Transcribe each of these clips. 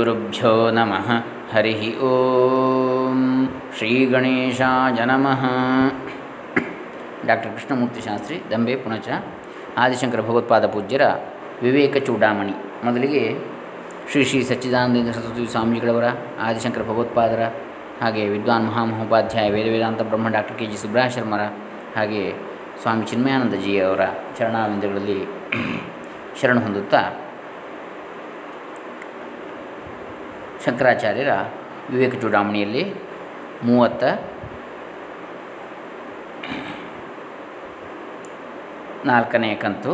ಶ್ರೀಗುರುಭ್ಯೋ ನಮಃ ಹರಿ ಓಂ ಶ್ರೀ ಗಣೇಶಾಯ ನಮಃ ಡಾಕ್ಟರ್ ಕೃಷ್ಣಮೂರ್ತಿ ಶಾಸ್ತ್ರಿ ದಂಬೆ ಪುಣಚ ಆದಿಶಂಕರ ಭಗವತ್ಪಾದ ಪೂಜ್ಯರ ವಿವೇಕ ಚೂಡಾಮಣಿ ಮೊದಲಿಗೆ ಶ್ರೀ ಶ್ರೀ ಸಚ್ಚಿದಾನಂದೇಂದ್ರ ಸರಸ್ವತಿ ಸ್ವಾಮಿಗಳವರ ಆದಿಶಂಕರ ಭಗವತ್ಪಾದರ, ಹಾಗೆ ವಿದ್ವಾನ್ ಮಹಾಮಹೋಪಾಧ್ಯಾಯ ವೇದ ವೇದಾಂತ ಬ್ರಹ್ಮ ಡಾಕ್ಟರ್ ಕೆ ಜಿ ಸುಬ್ರಹ ಶರ್ಮರ, ಹಾಗೆ ಸ್ವಾಮಿ ಚಿನ್ಮಯಾನಂದಜಿಯವರ ಚರಣಾವಿಂದಗಳಲ್ಲಿ ಶರಣ ಹೊಂದುತ್ತಾ ಶಂಕರಾಚಾರ್ಯರ ವಿವೇಕ ಚೂಡಾಮಣಿಯಲ್ಲಿ ಮೂವತ್ತ ನಾಲ್ಕನೆಯ ಕಂತು.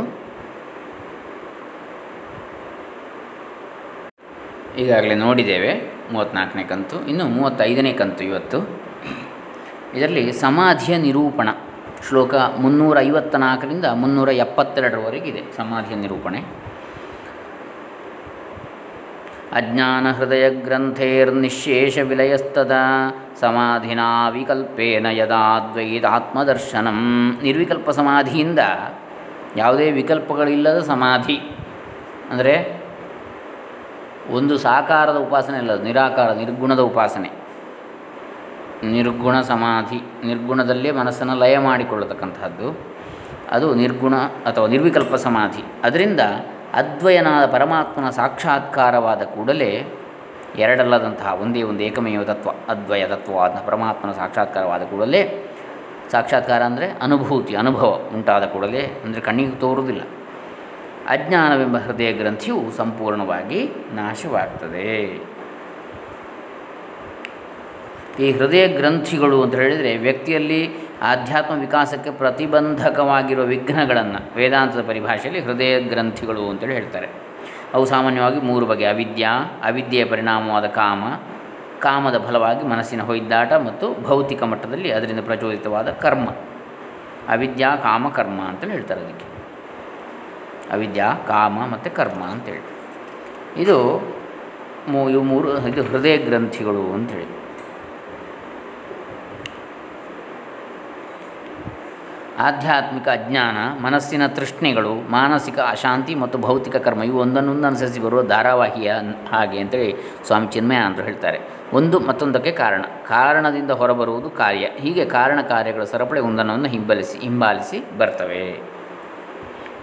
ಈಗಾಗಲೇ ನೋಡಿದ್ದೇವೆ, ಮೂವತ್ತ್ನಾಲ್ಕನೇ ಕಂತು, ಇನ್ನು ಮೂವತ್ತೈದನೇ ಕಂತು ಇವತ್ತು. ಇದರಲ್ಲಿ ಸಮಾಧಿಯ ನಿರೂಪಣ, ಶ್ಲೋಕ ಮುನ್ನೂರ ಐವತ್ತ ನಾಲ್ಕರಿಂದ ಮುನ್ನೂರ ಎಪ್ಪತ್ತೆರಡರವರೆಗಿದೆ ಸಮಾಧಿಯ ನಿರೂಪಣೆ. ಅಜ್ಞಾನ ಹೃದಯ ಗ್ರಂಥೇರ್ನಿಶೇಷ ವಿಲಯಸ್ತದ ಸಮಾಧಿನಾ ವಿಕಲ್ಪೇನ ಯದಾದ್ವೈತಾತ್ಮದರ್ಶನಂ ನಿರ್ವಿಕಲ್ಪ ಸಮಾಧಿಯಿಂದ ಯಾವುದೇ ವಿಕಲ್ಪಗಳಿಲ್ಲದ ಸಮಾಧಿ. ಅಂದರೆ ಒಂದು ಸಾಕಾರದ ಉಪಾಸನೆ ಅಲ್ಲ ನಿರಾಕಾರ, ನಿರ್ಗುಣದ ಉಪಾಸನೆ. ನಿರ್ಗುಣ ಸಮಾಧಿ, ನಿರ್ಗುಣದಲ್ಲೇ ಮನಸ್ಸನ್ನು ಲಯ ಮಾಡಿಕೊಳ್ಳತಕ್ಕಂಥದ್ದು ಅದು ನಿರ್ಗುಣ ಅಥವಾ ನಿರ್ವಿಕಲ್ಪ ಸಮಾಧಿ ಅದರಿಂದ ಅದ್ವಯನಾದ ಪರಮಾತ್ಮನ ಸಾಕ್ಷಾತ್ಕಾರವಾದ ಕೂಡಲೇ ಎರಡಲ್ಲದಂತಹ ಒಂದೇ ಒಂದು ಏಕಮೇವ ತತ್ವ, ಅದ್ವಯ ತತ್ವವಾದ ಪರಮಾತ್ಮನ ಸಾಕ್ಷಾತ್ಕಾರವಾದ ಕೂಡಲೇ ಸಾಕ್ಷಾತ್ಕಾರ ಅಂದರೆ ಅನುಭೂತಿ, ಅನುಭವ ಉಂಟಾದ ಕೂಡಲೇ ಅಂದರೆ ಕಣ್ಣಿಗೆ ತೋರುವುದಿಲ್ಲ. ಅಜ್ಞಾನವೆಂಬ ಹೃದಯ ಗ್ರಂಥಿಯು ಸಂಪೂರ್ಣವಾಗಿ ನಾಶವಾಗ್ತದೆ. ಈ ಹೃದಯ ಗ್ರಂಥಿಗಳು ಅಂತ ಹೇಳಿದರೆ ವ್ಯಕ್ತಿಯಲ್ಲಿ ಆಧ್ಯಾತ್ಮ ವಿಕಾಸಕ್ಕೆ ಪ್ರತಿಬಂಧಕವಾಗಿರುವ ವಿಘ್ನಗಳನ್ನು ವೇದಾಂತದ ಪರಿಭಾಷೆಯಲ್ಲಿ ಹೃದಯ ಗ್ರಂಥಿಗಳು ಅಂತೇಳಿ ಹೇಳ್ತಾರೆ. ಅವು ಸಾಮಾನ್ಯವಾಗಿ ಮೂರು ಬಗೆ ಅವಿದ್ಯಾ, ಅವಿದ್ಯೆಯ ಪರಿಣಾಮವಾದ ಕಾಮ, ಕಾಮದ ಫಲವಾಗಿ ಮನಸ್ಸಿನ ಹೊಯ್ದಾಟ ಮತ್ತು ಭೌತಿಕ ಮಟ್ಟದಲ್ಲಿ ಅದರಿಂದ ಪ್ರಚೋದಿತವಾದ ಕರ್ಮ. ಅವಿದ್ಯಾ, ಕಾಮ, ಕರ್ಮ ಅಂತೇಳಿ ಹೇಳ್ತಾರೆ ಅದಕ್ಕೆ. ಅವಿದ್ಯಾ, ಕಾಮ ಮತ್ತು ಕರ್ಮ ಅಂತೇಳಿ. ಇದು ಮೂ, ಇವು ಮೂರು ಇದು ಹೃದಯ ಗ್ರಂಥಿಗಳು ಅಂಥೇಳಿ ಆಧ್ಯಾತ್ಮಿಕ ಅಜ್ಞಾನ, ಮನಸ್ಸಿನ ತೃಷ್ಣೆಗಳು, ಮಾನಸಿಕ ಅಶಾಂತಿ ಮತ್ತು ಭೌತಿಕ ಕರ್ಮ, ಇವು ಒಂದನ್ನೊಂದು ಅನುಸರಿಸಿ ಬರುವ ಧಾರಾವಾಹಿಯ ಹಾಗೆ ಅಂತೇಳಿ ಸ್ವಾಮಿ ಚಿನ್ಮಯಾನಂದರು ಹೇಳ್ತಾರೆ. ಒಂದು ಮತ್ತೊಂದಕ್ಕೆ ಕಾರಣ. ಕಾರಣದಿಂದ ಹೊರಬರುವುದು ಕಾರ್ಯ. ಹೀಗೆ ಕಾರಣ ಕಾರ್ಯಗಳ ಸರಪಳಿ ಒಂದನ್ನೊಂದು ಹಿಂಬಲಿಸಿ, ಹಿಂಬಾಲಿಸಿ ಬರ್ತವೆ.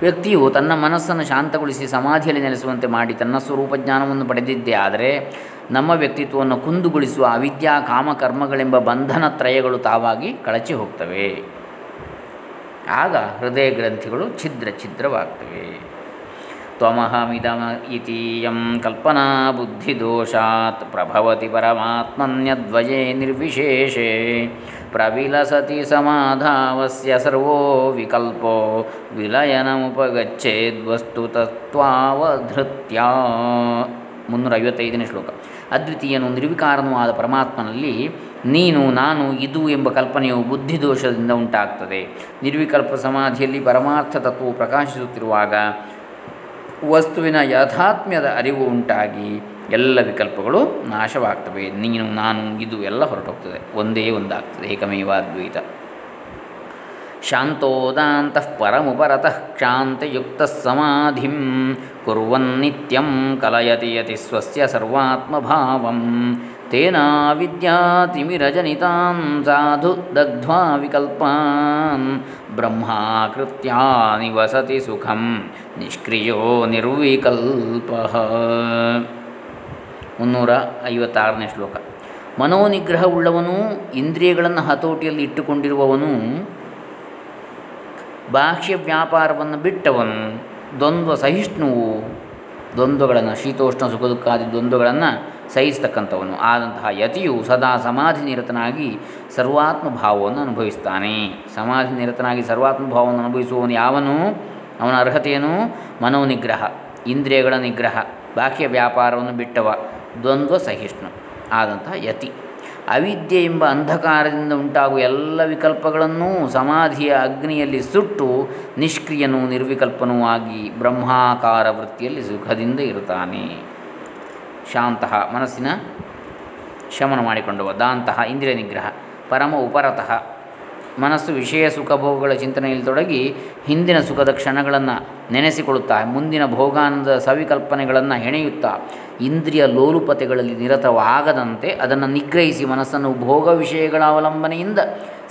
ವ್ಯಕ್ತಿಯು ತನ್ನ ಮನಸ್ಸನ್ನು ಶಾಂತಗೊಳಿಸಿ ಸಮಾಧಿಯಲ್ಲಿ ನೆಲೆಸುವಂತೆ ಮಾಡಿ ತನ್ನ ಸ್ವರೂಪ ಜ್ಞಾನವನ್ನು ಪಡೆದಿದ್ದೇ ಆದರೆ ನಮ್ಮ ವ್ಯಕ್ತಿತ್ವವನ್ನು ಕುಂದುಗೊಳಿಸುವ ಅವಿದ್ಯಾ, ಕಾಮಕರ್ಮಗಳೆಂಬ ಬಂಧನ ತ್ರಯಗಳು ತಾವಾಗಿ ಕಳಚಿ ಹೋಗ್ತವೆ. ಆಗ ಹೃದಯ ಗ್ರಂಥಿಗಳು ಛಿದ್ರ ಛಿದ್ರವಾಗ್ತವೆ. ತ್ವಮಹಮಿದಮ ಇತೀಯಂ ಕಲ್ಪನಾ ಬುದ್ಧಿದೋಷಾತ್ ಪ್ರಭವತಿ ಪರಮಾತ್ಮನ್ಯದ್ವಯೇ ನಿರ್ವಿಶೇಷೆ. ಪ್ರವಿಲಸತಿ ಸಮಾಧಾವಸ್ಯ ಸರ್ವೋ ವಿಕಲ್ಪೋ ವಿಲಯನಮುಪಗಚ್ಚೇದ್ವಸ್ತು ತತ್ವಾವಧೃತ್ಯ ಮುನ್ನೂರ ಐವತ್ತೈದನೇ ಶ್ಲೋಕ. ಅದ್ವಿತೀಯನು ನಿರ್ವಿಕಾರನೂ ಆದ ಪರಮಾತ್ಮನಲ್ಲಿ ನೀನು, ನಾನು, ಇದು ಎಂಬ ಕಲ್ಪನೆಯು ಬುದ್ಧಿದೋಷದಿಂದ ಉಂಟಾಗ್ತದೆ. ನಿರ್ವಿಕಲ್ಪ ಸಮಾಧಿಯಲ್ಲಿ ಪರಮಾರ್ಥ ತತ್ವವು ಪ್ರಕಾಶಿಸುತ್ತಿರುವಾಗ ವಸ್ತುವಿನ ಯಥಾತ್ಮ್ಯದ ಅರಿವು ಉಂಟಾಗಿ ಎಲ್ಲ ವಿಕಲ್ಪಗಳು ನಾಶವಾಗ್ತವೆ. ನೀನು, ನಾನು, ಇದು ಎಲ್ಲ ಹೊರಟೋಗ್ತದೆ. ಒಂದೇ ಒಂದಾಗ್ತದೆ. ಏಕಮೇವಾದ್ವೈತ ಶಾಂತೋದಾಂತ ಪರಮುಪರತಃ ಕ್ಷಾಂತಯುಕ್ತ ಸಮಾಧಿಂ ಕುರ್ವನ್ನಿತ್ಯಂ ಕಲಯತಿ ಯತಿ ಸ್ವಸ್ಯ ಸರ್ವಾತ್ಮಭಾವಂ. ವಿದ್ಯಾತಿಮಿರಜನಿತಾಂ ಸಾಧು ದಗ್ಧ್ವಾ ವಿಕಲ್ಪಾನ್ ಬ್ರಹ್ಮಾಕೃತ್ಯ ನಿವಸತಿ ಸುಖಂ ನಿಷ್ಕ್ರಿಯೋ ನಿರ್ವಿಕಲ್ಪ. ಮುನ್ನೂರ ಐವತ್ತಾರನೇ ಶ್ಲೋಕ. ಮನೋನಿಗ್ರಹವುಳ್ಳವನು ಇಂದ್ರಿಯಗಳನ್ನು ಹತೋಟಿಯಲ್ಲಿ ಇಟ್ಟುಕೊಂಡಿರುವವನು ಬಾಹ್ಯ ವ್ಯಾಪಾರವನ್ನು ಬಿಟ್ಟವನು, ದ್ವಂದ್ವ ಸಹಿಷ್ಣುವು, ದ್ವಂದ್ವಗಳನ್ನು ಶೀತೋಷ್ಣ ಸುಖ ದುಃಖಾದಿ ದ್ವಂದ್ವಗಳನ್ನು ಸಹಿಸ್ತಕ್ಕಂಥವನು. ಆದಂತಹ ಯತಿಯು ಸದಾ ಸಮಾಧಿ ನಿರತನಾಗಿ ಸರ್ವಾತ್ಮ ಭಾವವನ್ನು ಅನುಭವಿಸ್ತಾನೆ. ಸಮಾಧಿ ನಿರತನಾಗಿ ಸರ್ವಾತ್ಮ ಭಾವವನ್ನು ಅನುಭವಿಸುವವನು ಯಾವನು? ಅವನ ಅರ್ಹತೆಯೇನು? ಮನೋನಿಗ್ರಹ, ಇಂದ್ರಿಯಗಳ ನಿಗ್ರಹ, ಬಾಹ್ಯ ವ್ಯಾಪಾರವನ್ನು ಬಿಟ್ಟವ, ದ್ವಂದ್ವ ಸಹಿಷ್ಣು, ಆದಂತಹ ಯತಿ. ಅವಿದ್ಯೆ ಎಂಬ ಅಂಧಕಾರದಿಂದ ಉಂಟಾಗುವ ಎಲ್ಲ ವಿಕಲ್ಪಗಳನ್ನೂ ಸಮಾಧಿಯ ಅಗ್ನಿಯಲ್ಲಿ ಸುಟ್ಟು ನಿಷ್ಕ್ರಿಯನೂ ನಿರ್ವಿಕಲ್ಪನೂ ಆಗಿ ಬ್ರಹ್ಮಾಕಾರ ವೃತ್ತಿಯಲ್ಲಿ ಸುಖದಿಂದ ಇರುತ್ತಾನೆ. ಶಾಂತಃ ಮನಸ್ಸಿನ ಶಮನ ಮಾಡಿಕೊಂಡವ ದಾಂತಹ ಇಂದ್ರಿಯ ನಿಗ್ರಹ, ಪರಮ ಉಪರತಃ. ಮನಸ್ಸು ವಿಷಯ ಸುಖಭೋಗಗಳ ಚಿಂತನೆಯಲ್ಲಿ ತೊಡಗಿ ಹಿಂದಿನ ಸುಖದ ಕ್ಷಣಗಳನ್ನು ನೆನೆಸಿಕೊಳ್ಳುತ್ತಾ ಮುಂದಿನ ಭೋಗಾನಂದ ಸವಿಕಲ್ಪನೆಗಳನ್ನು ಹೆಣೆಯುತ್ತಾ ಇಂದ್ರಿಯ ಲೋಲುಪತೆಗಳಲ್ಲಿ ನಿರತವಾಗದಂತೆ ಅದನ್ನು ನಿಗ್ರಹಿಸಿ ಮನಸ್ಸನ್ನು ಭೋಗ ವಿಷಯಗಳ ಅವಲಂಬನೆಯಿಂದ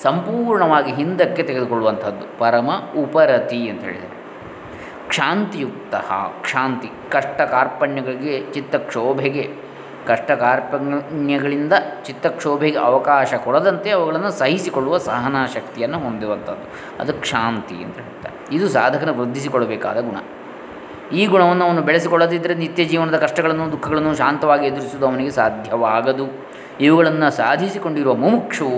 ಸಂಪೂರ್ಣವಾಗಿ ಹಿಂದಕ್ಕೆ ತೆಗೆದುಕೊಳ್ಳುವಂಥದ್ದು. ಪರಮ ಉಪರತಿ ಅಂತ ಹೇಳಿದ್ದಾರೆ. ಕ್ಷಾಂತಿಯುಕ್ತ, ಕ್ಷಾಂತಿ ಕಷ್ಟ ಕಾರ್ಪಣ್ಯಗಳಿಗೆ ಚಿತ್ತಕ್ಷೋಭೆಗೆ ಕಷ್ಟ ಕಾರ್ಪಣ್ಯಗಳಿಂದ ಚಿತ್ತಕ್ಷೋಭೆಗೆ ಅವಕಾಶ ಕೊಡದಂತೆ ಅವುಗಳನ್ನು ಸಹಿಸಿಕೊಳ್ಳುವ ಸಹನಾ ಶಕ್ತಿಯನ್ನು ಹೊಂದಿರುವಂಥದ್ದು. ಅದು ಕ್ಷಾಂತಿ ಅಂತ ಹೇಳ್ತಾರೆ. ಇದು ಸಾಧಕನ ವೃದ್ಧಿಸಿಕೊಳ್ಳಬೇಕಾದ ಗುಣ. ಈ ಗುಣವನ್ನು ಅವನು ಬೆಳೆಸಿಕೊಳ್ಳದಿದ್ದರೆ ನಿತ್ಯ ಜೀವನದ ಕಷ್ಟಗಳನ್ನು, ದುಃಖಗಳನ್ನು ಶಾಂತವಾಗಿ ಎದುರಿಸುವುದು ಅವನಿಗೆ ಸಾಧ್ಯವಾಗದು. ಇವುಗಳನ್ನು ಸಾಧಿಸಿಕೊಂಡಿರುವ ಮುಮುಕ್ಷು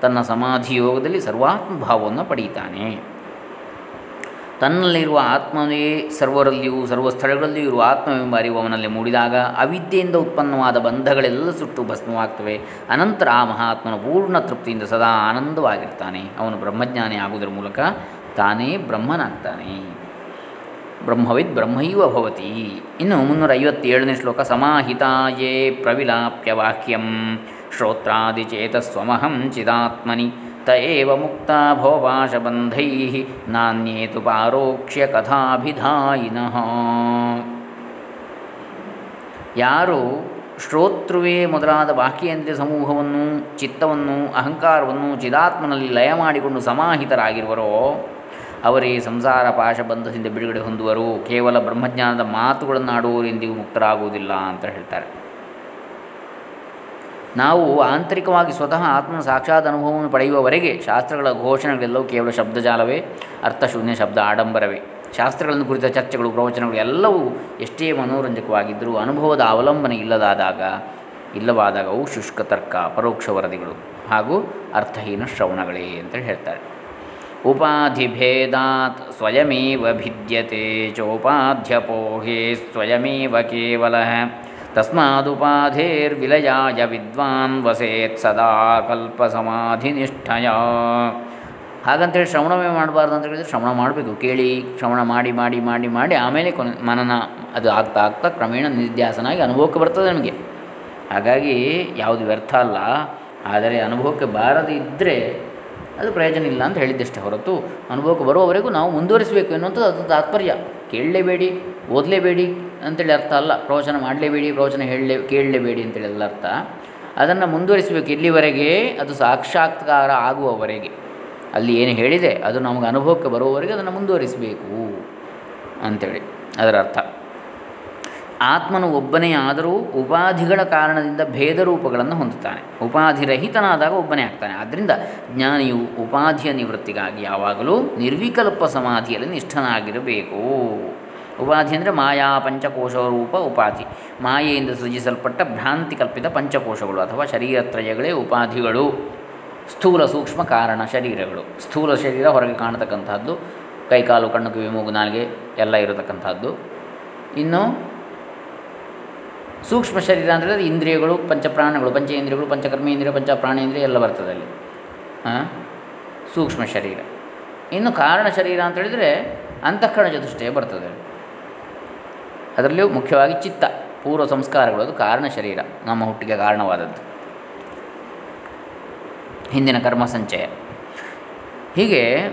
ತನ್ನ ಸಮಾಧಿ ಯೋಗದಲ್ಲಿ ಸರ್ವಾತ್ಮಭಾವವನ್ನು ಪಡೀತಾನೆ ತನ್ನಲ್ಲಿರುವ ಆತ್ಮವೇ ಸರ್ವರಲ್ಲಿಯೂ, ಸರ್ವ ಸ್ಥಳಗಳಲ್ಲಿಯೂ ಇರುವ ಆತ್ಮವೆಂಬ ಅರಿವು ಅವನಲ್ಲಿ ಮೂಡಿದಾಗ ಅವಿದ್ಯೆಯಿಂದ ಉತ್ಪನ್ನವಾದ ಬಂಧಗಳೆಲ್ಲ ಸುಟ್ಟು ಭಸ್ಮವಾಗ್ತವೆ. ಅನಂತರ ಆ ಮಹಾತ್ಮನ ಪೂರ್ಣ ತೃಪ್ತಿಯಿಂದ ಸದಾ ಆನಂದವಾಗಿರ್ತಾನೆ. ಅವನು ಬ್ರಹ್ಮಜ್ಞಾನಿ ಆಗುವುದರ ಮೂಲಕ ತಾನೇ ಬ್ರಹ್ಮನಾಗ್ತಾನೆ. ಬ್ರಹ್ಮವಿದ್ ಬ್ರಹ್ಮೈವ ಭವತಿ. ಇನ್ನು ಮುನ್ನೂರ ಐವತ್ತೇಳನೇ ಶ್ಲೋಕ, ಸಮಾಹಿತಾಯೇ ಪ್ರವಿಲಾಪ್ಯ ವಾಕ್ಯಂ ಶ್ರೋತ್ರಾದಿಚೇತಸ್ವಮಹಂ ಚಿದಾತ್ಮನಿ. ತ ಏವ ಮುಕ್ತ ಭವಪಾಶಬಂಧೈ ನಾನೇತು ಪಾರೋಕ್ಷ್ಯ ಕಥಾಭಿಧಾಯಿನಃ ಯಾರು ಶ್ರೋತೃವೇ ಮೊದಲಾದ ಬಾಹ್ಯೇಂದ್ರಿಯ ಸಮೂಹವನ್ನು, ಚಿತ್ತವನ್ನು, ಅಹಂಕಾರವನ್ನು, ಚಿದಾತ್ಮನಲ್ಲಿ ಲಯ ಮಾಡಿಕೊಂಡು ಸಮಾಹಿತರಾಗಿರುವರೋ, ಅವರೇ ಸಂಸಾರ ಪಾಶಬಂಧದಿಂದ ಬಿಡುಗಡೆ ಹೊಂದುವರು. ಕೇವಲ ಬ್ರಹ್ಮಜ್ಞಾನದ ಮಾತುಗಳನ್ನು ಮುಕ್ತರಾಗುವುದಿಲ್ಲ ಅಂತ ಹೇಳ್ತಾರೆ. ನಾವು ಆಂತರಿಕವಾಗಿ ಸ್ವತಃ ಆತ್ಮನ ಸಾಕ್ಷಾತ್ ಅನುಭವವನ್ನು ಪಡೆಯುವವರೆಗೆ ಶಾಸ್ತ್ರಗಳ ಘೋಷಣೆಗಳೆಲ್ಲವೂ ಕೇವಲ ಶಬ್ದಜಾಲವೇ, ಅರ್ಥಶೂನ್ಯ ಶಬ್ದ ಆಡಂಬರವೇ. ಶಾಸ್ತ್ರಗಳನ್ನು ಕುರಿತ ಚರ್ಚೆಗಳು, ಪ್ರವಚನಗಳು ಎಲ್ಲವೂ ಎಷ್ಟೇ ಮನೋರಂಜಕವಾಗಿದ್ದರೂ ಅನುಭವದ ಅವಲಂಬನೆ ಇಲ್ಲದಾದಾಗ ಇಲ್ಲವಾದಾಗ ಅವು ಶುಷ್ಕ, ತರ್ಕ, ಪರೋಕ್ಷ ವರದಿಗಳು ಹಾಗೂ ಅರ್ಥಹೀನ ಶ್ರವಣಗಳೇ ಅಂತೇಳಿ ಹೇಳ್ತಾರೆ. ಉಪಾಧಿಭೇದಾತ್ ಸ್ವಯಮೇವ ಭಿದ್ಯತೆ ಚೋಪಾಧ್ಯಪೋಹೇ ಸ್ವಯಮೇವ ಕೇವಲ ತಸ್ಮಾದುಪಾಧೇರ್ವಿಲಯಾಯ ವಿದ್ವಾನ್ ವಸೇತ್ ಸದಾ ಕಲ್ಪ ಸಮಾಧಿನಿಷ್ಠಯ ಹಾಗಂತೇಳಿ ಶ್ರವಣವೇ ಮಾಡಬಾರ್ದು ಅಂತ ಹೇಳಿದರೆ ಶ್ರವಣ ಮಾಡಬೇಕು, ಕೇಳಿ, ಶ್ರವಣ ಮಾಡಿ ಮಾಡಿ ಮಾಡಿ ಮಾಡಿ ಆಮೇಲೆ ಕೊನೆ ಮನನ ಅದು ಆಗ್ತಾ ಆಗ್ತಾ ಕ್ರಮೇಣ ನಿಧ್ಯಾಸನಾಗಿ ಅನುಭವಕ್ಕೆ ಬರ್ತದೆ ನಮಗೆ. ಹಾಗಾಗಿ ಯಾವುದು ವ್ಯರ್ಥ ಅಲ್ಲ, ಆದರೆ ಅನುಭವಕ್ಕೆ ಬಾರದು ಇದ್ದರೆ ಅದು ಪ್ರಯೋಜನ ಇಲ್ಲ ಅಂತ ಹೇಳಿದ್ದಷ್ಟೇ ಹೊರತು ಅನುಭವಕ್ಕೆ ಬರುವವರೆಗೂ ನಾವು ಮುಂದುವರಿಸಬೇಕು ಎನ್ನುವಂಥದ್ದು ಅದು ತಾತ್ಪರ್ಯ. ಕೇಳಲೇಬೇಡಿ, ಓದಲೇಬೇಡಿ ಅಂತೇಳಿ ಅರ್ಥ ಅಲ್ಲ. ಪ್ರವಚನ ಮಾಡಲೇಬೇಡಿ, ಪ್ರವಚನ ಹೇಳಲೇ, ಕೇಳಲೇಬೇಡಿ ಅಂತೇಳಿ ಅಲ್ಲ ಅರ್ಥ. ಅದನ್ನು ಮುಂದುವರಿಸಬೇಕು ಇಲ್ಲಿವರೆಗೆ, ಅದು ಸಾಕ್ಷಾತ್ಕಾರ ಆಗುವವರೆಗೆ. ಅಲ್ಲಿ ಏನು ಹೇಳಿದೆ, ಅದು ನಮಗೆ ಅನುಭವಕ್ಕೆ ಬರುವವರೆಗೆ ಅದನ್ನು ಮುಂದುವರಿಸಬೇಕು ಅಂಥೇಳಿ ಅದರ ಅರ್ಥ. ಆತ್ಮನು ಒಬ್ಬನೇ ಆದರೂ ಉಪಾಧಿಗಳ ಕಾರಣದಿಂದ ಭೇದ ರೂಪಗಳನ್ನು ಹೊಂದುತ್ತಾನೆ. ಉಪಾಧಿರಹಿತನಾದಾಗ ಒಬ್ಬನೇ ಆಗ್ತಾನೆ. ಆದ್ದರಿಂದ ಜ್ಞಾನಿಯು ಉಪಾಧಿಯ ನಿವೃತ್ತಿಗಾಗಿ ಯಾವಾಗಲೂ ನಿರ್ವಿಕಲ್ಪ ಸಮಾಧಿಯಲ್ಲಿ ನಿಷ್ಠನಾಗಿರಬೇಕು. ಉಪಾಧಿ ಅಂದರೆ ಮಾಯಾ ಪಂಚಕೋಶ ರೂಪ ಉಪಾಧಿ. ಮಾಯೆಯಿಂದ ಸೃಜಿಸಲ್ಪಟ್ಟ ಭ್ರಾಂತಿ ಕಲ್ಪಿತ ಪಂಚಕೋಶಗಳು ಅಥವಾ ಶರೀರತ್ರಯಗಳೇ ಉಪಾಧಿಗಳು. ಸ್ಥೂಲ ಸೂಕ್ಷ್ಮ ಕಾರಣ ಶರೀರಗಳು. ಸ್ಥೂಲ ಶರೀರ ಹೊರಗೆ ಕಾಣತಕ್ಕಂಥದ್ದು, ಕೈಕಾಲು, ಕಣ್ಣು, ಕಿವಿ, ಮೂಗು, ನಾಲಿಗೆ ಎಲ್ಲ ಇರತಕ್ಕಂಥದ್ದು. ಇನ್ನು ಸೂಕ್ಷ್ಮ ಶರೀರ ಅಂದರೆ ಅದು ಇಂದ್ರಿಯಗಳು, ಪಂಚಪ್ರಾಣಗಳು, ಪಂಚೇಂದ್ರಿಯಗಳು, ಪಂಚಕರ್ಮೇಂದ್ರಿಯ ಪಂಚ ಪ್ರಾಣೇಂದ್ರಿಯ ಎಲ್ಲ ಬರ್ತದೆ ಅಲ್ಲಿ. ಸೂಕ್ಷ್ಮ ಶರೀರ. ಇನ್ನು ಕಾರಣ ಶರೀರ ಅಂತ ಹೇಳಿದರೆ ಅಂತಃಕರಣ ಚತುಷ್ಟಯ ಬರ್ತದೆ ಅದರಲ್ಲಿಯೂ ಮುಖ್ಯವಾಗಿ ಚಿತ್ತ, ಪೂರ್ವ ಸಂಸ್ಕಾರಗಳು, ಅದು ಕಾರಣ ಶರೀರ, ನಮ್ಮ ಹುಟ್ಟಿಗೆ ಕಾರಣವಾದದ್ದು. ಹಿಂದಿನ ಕರ್ಮ ಸಂಚಯ. ಹೀಗೆ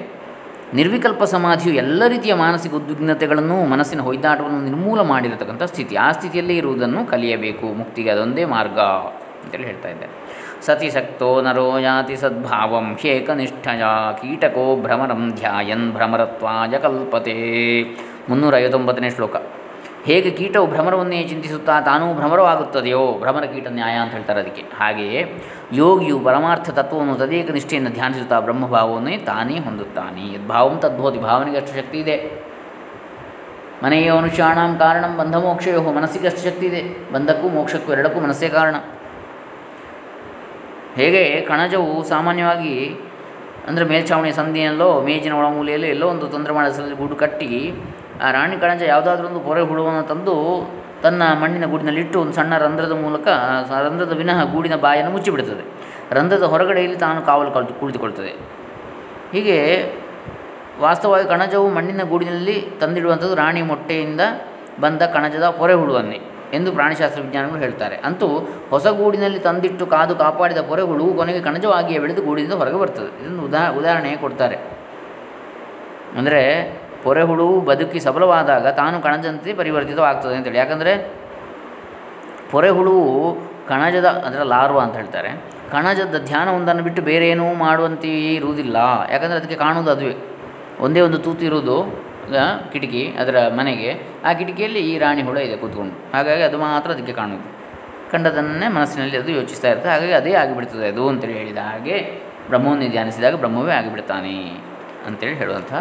ನಿರ್ವಿಕಲ್ಪ ಸಮಾಧಿಯು ಎಲ್ಲ ರೀತಿಯ ಮಾನಸಿಕ ಉದ್ವಿಗ್ನತೆಗಳನ್ನು, ಮನಸ್ಸಿನ ಹೊಯ್ದಾಟವನ್ನು ನಿರ್ಮೂಲ ಮಾಡಿರತಕ್ಕಂಥ ಸ್ಥಿತಿ. ಆ ಸ್ಥಿತಿಯಲ್ಲೇ ಇರುವುದನ್ನು ಕಲಿಯಬೇಕು. ಮುಕ್ತಿಗೆ ಅದೊಂದೇ ಮಾರ್ಗ ಅಂತೇಳಿ ಹೇಳ್ತಾ ಇದ್ದಾರೆ. ಸತಿ ಸಕ್ತೋ ನರೋ ಯಾತಿ ಸದ್ಭಾವಂ ಹ್ಯೇಕನಿಷ್ಠಯ ಕೀಟಕೋ ಭ್ರಮರಂ ಧ್ಯಾಯನ್ ಭ್ರಮರತ್ವಾಯ ಕಲ್ಪತೆ. ಮುನ್ನೂರ ಐವತ್ತೊಂಬತ್ತನೇ ಶ್ಲೋಕ. ಹೇಗೆ ಕೀಟವು ಭ್ರಮರವನ್ನೇ ಚಿಂತಿಸುತ್ತಾ ತಾನೂ ಭ್ರಮರವಾಗುತ್ತದೆಯೋ? ಭ್ರಮರ ಕೀಟ ನ್ಯಾಯ ಅಂತ ಹೇಳ್ತಾರೆ ಅದಕ್ಕೆ. ಹಾಗೆಯೇ ಯೋಗಿಯು ಪರಮಾರ್ಥ ತತ್ವವನ್ನು ತದೇಕ ನಿಷ್ಠೆಯನ್ನು ಧ್ಯಾನಿಸುತ್ತಾ ಬ್ರಹ್ಮಭಾವವನ್ನೇ ತಾನೇ ಹೊಂದುತ್ತಾನೆ. ಯದ್ಭಾವಂ ತದ್ಭೋತಿ ಭಾವನೆಗೆ ಅಷ್ಟು ಶಕ್ತಿ ಇದೆ. ಮನೆಯ ಮನುಷ್ಯಾಣಂ ಕಾರಣ ಬಂಧಮೋಕ್ಷಯೋ ಮನಸ್ಸಿಗೆ ಅಷ್ಟು ಶಕ್ತಿ ಇದೆ. ಬಂಧಕ್ಕೂ ಮೋಕ್ಷಕ್ಕೂ ಎರಡಕ್ಕೂ ಮನಸ್ಸೇ ಕಾರಣ. ಹೇಗೆ ಕಣಜವು ಸಾಮಾನ್ಯವಾಗಿ ಅಂದರೆ ಮೇಲ್ಛಾವಣಿ ಸಂಧಿಯಲ್ಲೋ ಮೇಜಿನ ಒಳಮೂಲೆಯಲ್ಲೋ ಎಲ್ಲೋ ಒಂದು ತೊಂದರೆ ಮಾಡಿಸಲು ಗೂಡು ಕಟ್ಟಿ ಆ ರಾಣಿ ಕಣಜ ಯಾವುದಾದ್ರೂ ಒಂದು ಪೊರೆ ಹುಳುವನ್ನು ತಂದು ತನ್ನ ಮಣ್ಣಿನ ಗೂಡಿನಲ್ಲಿಟ್ಟು ಒಂದು ಸಣ್ಣ ರಂಧ್ರದ ಮೂಲಕ ರಂಧ್ರದ ವಿನಃ ಗೂಡಿನ ಬಾಯನ್ನು ಮುಚ್ಚಿಬಿಡುತ್ತದೆ ರಂಧ್ರದ ಹೊರಗಡೆಯಲ್ಲಿ ತಾನು ಕಾವಲು ಕಲಿತು ಕುಳಿತುಕೊಳ್ತದೆ. ಹೀಗೆ ವಾಸ್ತವವಾಗಿ ಕಣಜವು ಮಣ್ಣಿನ ಗೂಡಿನಲ್ಲಿ ತಂದಿಡುವಂಥದ್ದು ರಾಣಿ ಮೊಟ್ಟೆಯಿಂದ ಬಂದ ಕಣಜದ ಪೊರೆ ಹುಳುವನ್ನೇ ಎಂದು ಪ್ರಾಣಿಶಾಸ್ತ್ರ ವಿಜ್ಞಾನಿಗಳು ಹೇಳ್ತಾರೆ. ಅಂತೂ ಹೊಸ ಗೂಡಿನಲ್ಲಿ ತಂದಿಟ್ಟು ಕಾದು ಕಾಪಾಡಿದ ಪೊರೆ ಹುಳು ಕೊನೆಗೆ ಕಣಜವಾಗಿಯೇ ಬೆಳೆದು ಗೂಡಿನಿಂದ ಹೊರಗೆ ಬರ್ತದೆ. ಇದನ್ನು ಉದಾ ಉದಾಹರಣೆ ಕೊಡ್ತಾರೆ. ಅಂದರೆ ಪೊರೆ ಹುಳು ಬದುಕಿ ಸಬಲವಾದಾಗ ತಾನು ಕಣಜಂತೆ ಪರಿವರ್ತಿತವಾಗ್ತದೆ ಅಂತೇಳಿ. ಯಾಕಂದರೆ ಪೊರೆ ಹುಳುವು ಕಣಜದ, ಅಂದರೆ ಲಾರ್ವ ಅಂತ ಹೇಳ್ತಾರೆ, ಕಣಜದ ಧ್ಯಾನ ಒಂದನ್ನು ಬಿಟ್ಟು ಬೇರೆ ಏನೂ ಮಾಡುವಂತೆಯೇ ಇರುವುದಿಲ್ಲ. ಯಾಕಂದರೆ ಅದಕ್ಕೆ ಕಾಣುವುದು ಅದುವೇ. ಒಂದೇ ಒಂದು ತೂತು ಇರುವುದು ಕಿಟಕಿ ಅದರ ಮನೆಗೆ. ಆ ಕಿಟಕಿಯಲ್ಲಿ ಈ ರಾಣಿ ಹುಳ ಇದೆ ಕೂತ್ಕೊಂಡು. ಹಾಗಾಗಿ ಅದು ಮಾತ್ರ ಅದಕ್ಕೆ ಕಾಣುವುದು. ಕಂಡದನ್ನೇ ಮನಸ್ಸಿನಲ್ಲಿ ಅದು ಯೋಚಿಸ್ತಾ ಇರ್ತದೆ ಹಾಗಾಗಿ ಅದೇ ಆಗಿಬಿಡ್ತದೆ ಅದು ಅಂತೇಳಿ ಹೇಳಿದ ಹಾಗೆ ಬ್ರಹ್ಮವನ್ನು ಧ್ಯಾನಿಸಿದಾಗ ಬ್ರಹ್ಮವೇ ಆಗಿಬಿಡ್ತಾನೆ ಅಂತೇಳಿ ಹೇಳುವಂಥ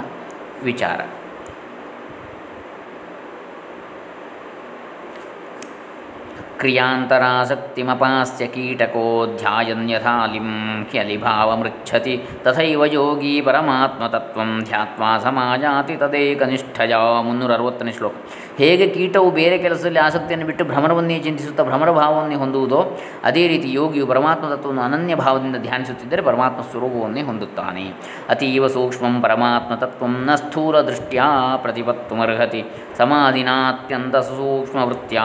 ವಿಚಾರ. ಯಥಾಲಿಂ ಹ್ಯಲಿಭಾವಮೃಚ್ಛತಿ ತಥೈವ ಯೋಗಿ ಪರಮಾತ್ಮತತ್ವಂ ಧ್ಯಾತ್ವಾ ಸಮಾಜಾತಿ ತದೇಕನಿಷ್ಠಯ ಮುನ್ನೂರ ಅರವತ್ತನೇ ಶ್ಲೋಕ ಹೇಗೆ ಕೀಟವು ಬೇರೆ ಕೆಲಸದಲ್ಲಿ ಆಸಕ್ತಿಯನ್ನು ಬಿಟ್ಟು ಭ್ರಮರವನ್ನೇ ಚಿಂತಿಸುತ್ತಾ ಭ್ರಮರ ಭಾವವನ್ನೇ ಹೊಂದುವುದೋ, ಅದೇ ರೀತಿ ಯೋಗಿಯು ಪರಮಾತ್ಮ ತತ್ವವನ್ನು ಅನನ್ಯ ಭಾವದಿಂದ ಧ್ಯಾನಿಸುತ್ತಿದ್ದರೆ ಪರಮಾತ್ಮ ಸ್ವರೂಪವನ್ನೇ ಹೊಂದುತ್ತಾನೆ. ಅತೀವ ಸೂಕ್ಷ್ಮಂ ಪರಮಾತ್ಮ ತತ್ವಂ ನ ಸ್ಥೂಲ ದೃಷ್ಟ್ಯಾ ಪ್ರತಿಪತ್ತುಮರ್ಹತಿ. ಸಮಾಧಿನಾತ್ಯಂತ ಸೂಕ್ಷ್ಮವೃತ್ಯ